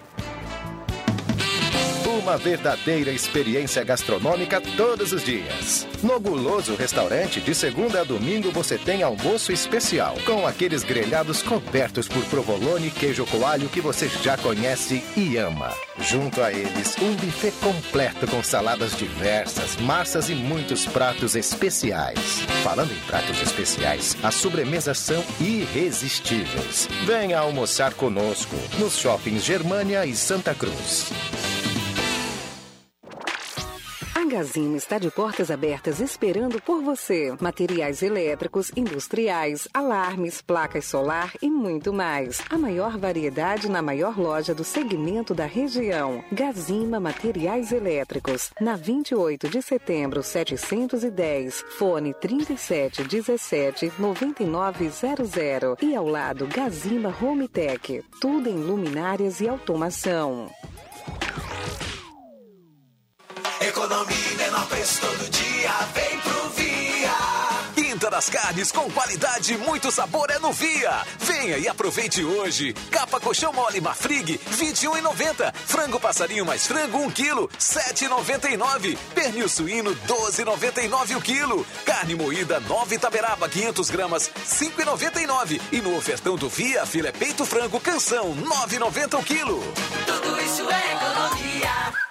Uma verdadeira experiência gastronômica todos os dias. No Guloso Restaurante, de segunda a domingo, você tem almoço especial, com aqueles grelhados cobertos por provolone e queijo coalho que você já conhece e ama. Junto a eles, um buffet completo com saladas diversas, massas e muitos pratos especiais. Falando em pratos especiais, as sobremesas são irresistíveis. Venha almoçar conosco, nos shoppings Germânia e Santa Cruz. A Gazima está de portas abertas esperando por você. Materiais elétricos, industriais, alarmes, placas solar e muito mais. A maior variedade na maior loja do segmento da região. Gazima Materiais Elétricos. Na 28 de setembro, 710. Fone 3717 9900. E ao lado, Gazima Home Tech. Tudo em luminárias e automação. Economia e menor preço todo dia, vem pro Via. Quinta das carnes com qualidade e muito sabor é no Via. Venha e aproveite hoje. Capa colchão mole Mafrig, 21,90. Frango passarinho mais frango, 1 quilo, 7,99. Pernil suíno, 12,99 o quilo. Carne moída, 9 taberaba, 500 gramas, 5,99. E no ofertão do Via, filé peito frango canção, 9,90 o quilo. Tudo isso é economia.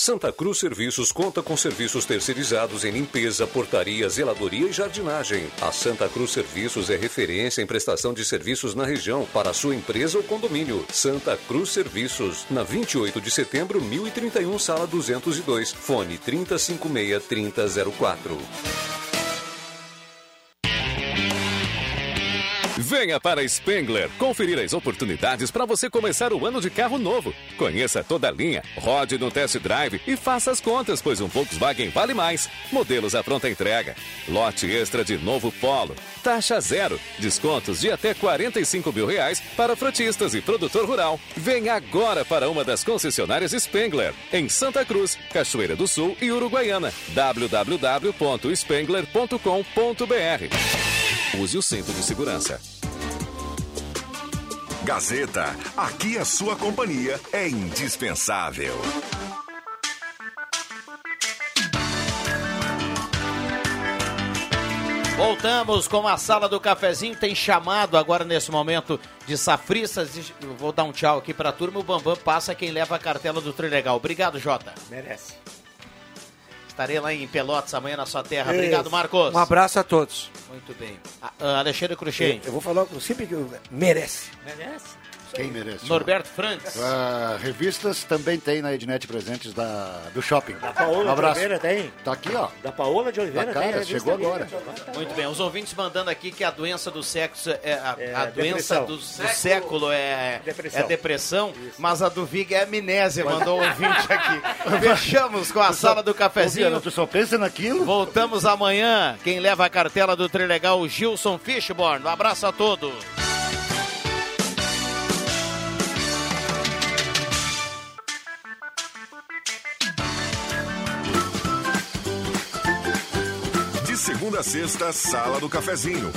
Santa Cruz Serviços conta com serviços terceirizados em limpeza, portaria, zeladoria e jardinagem. A Santa Cruz Serviços é referência em prestação de serviços na região para sua empresa ou condomínio. Santa Cruz Serviços, na 28 de setembro, 1031, sala 202, fone 3056-3004. Venha para Spengler conferir as oportunidades para você começar o ano de carro novo. Conheça toda a linha, rode no test drive e faça as contas, pois um Volkswagen vale mais. Modelos à pronta entrega. Lote extra de novo Polo. Taxa zero. Descontos de até 45 mil reais para frotistas e produtor rural. Venha agora para uma das concessionárias Spengler, em Santa Cruz, Cachoeira do Sul e Uruguaiana. www.spengler.com.br Use o cinto de segurança. Gazeta, aqui a sua companhia é indispensável. Voltamos com a sala do cafezinho. Tem chamado agora nesse momento de safristas. Vou dar um tchau aqui pra turma. O Bambam passa quem leva a cartela do Trilegal. Obrigado, Jota. Merece. Estarei lá em Pelotas amanhã na sua terra. Obrigado, Marcos. Um abraço a todos. Muito bem. Ah, ah, Alexandre Cruxem. Eu, eu vou falar com sempre que merece. Merece. Quem merece? Norberto Franks. Ah, revistas também tem na Ednet presentes da, do shopping. Da Paola um de abraço. Oliveira tem? Tá aqui, ó. Da Paola de Oliveira Da tem. cara, revista chegou agora. Muito bem, os ouvintes mandando aqui que a doença do sexo é a, É a doença do, do século é Depressão. é depressão, mas a do Vig é amnésia, mandou um ouvinte aqui. Fechamos com a sala do cafezinho. Tu só pensa naquilo? Voltamos amanhã. Quem leva a cartela do Trilegal, o Gilson Fishborn. Um abraço a todos. Segunda a sexta, Sala do Cafezinho.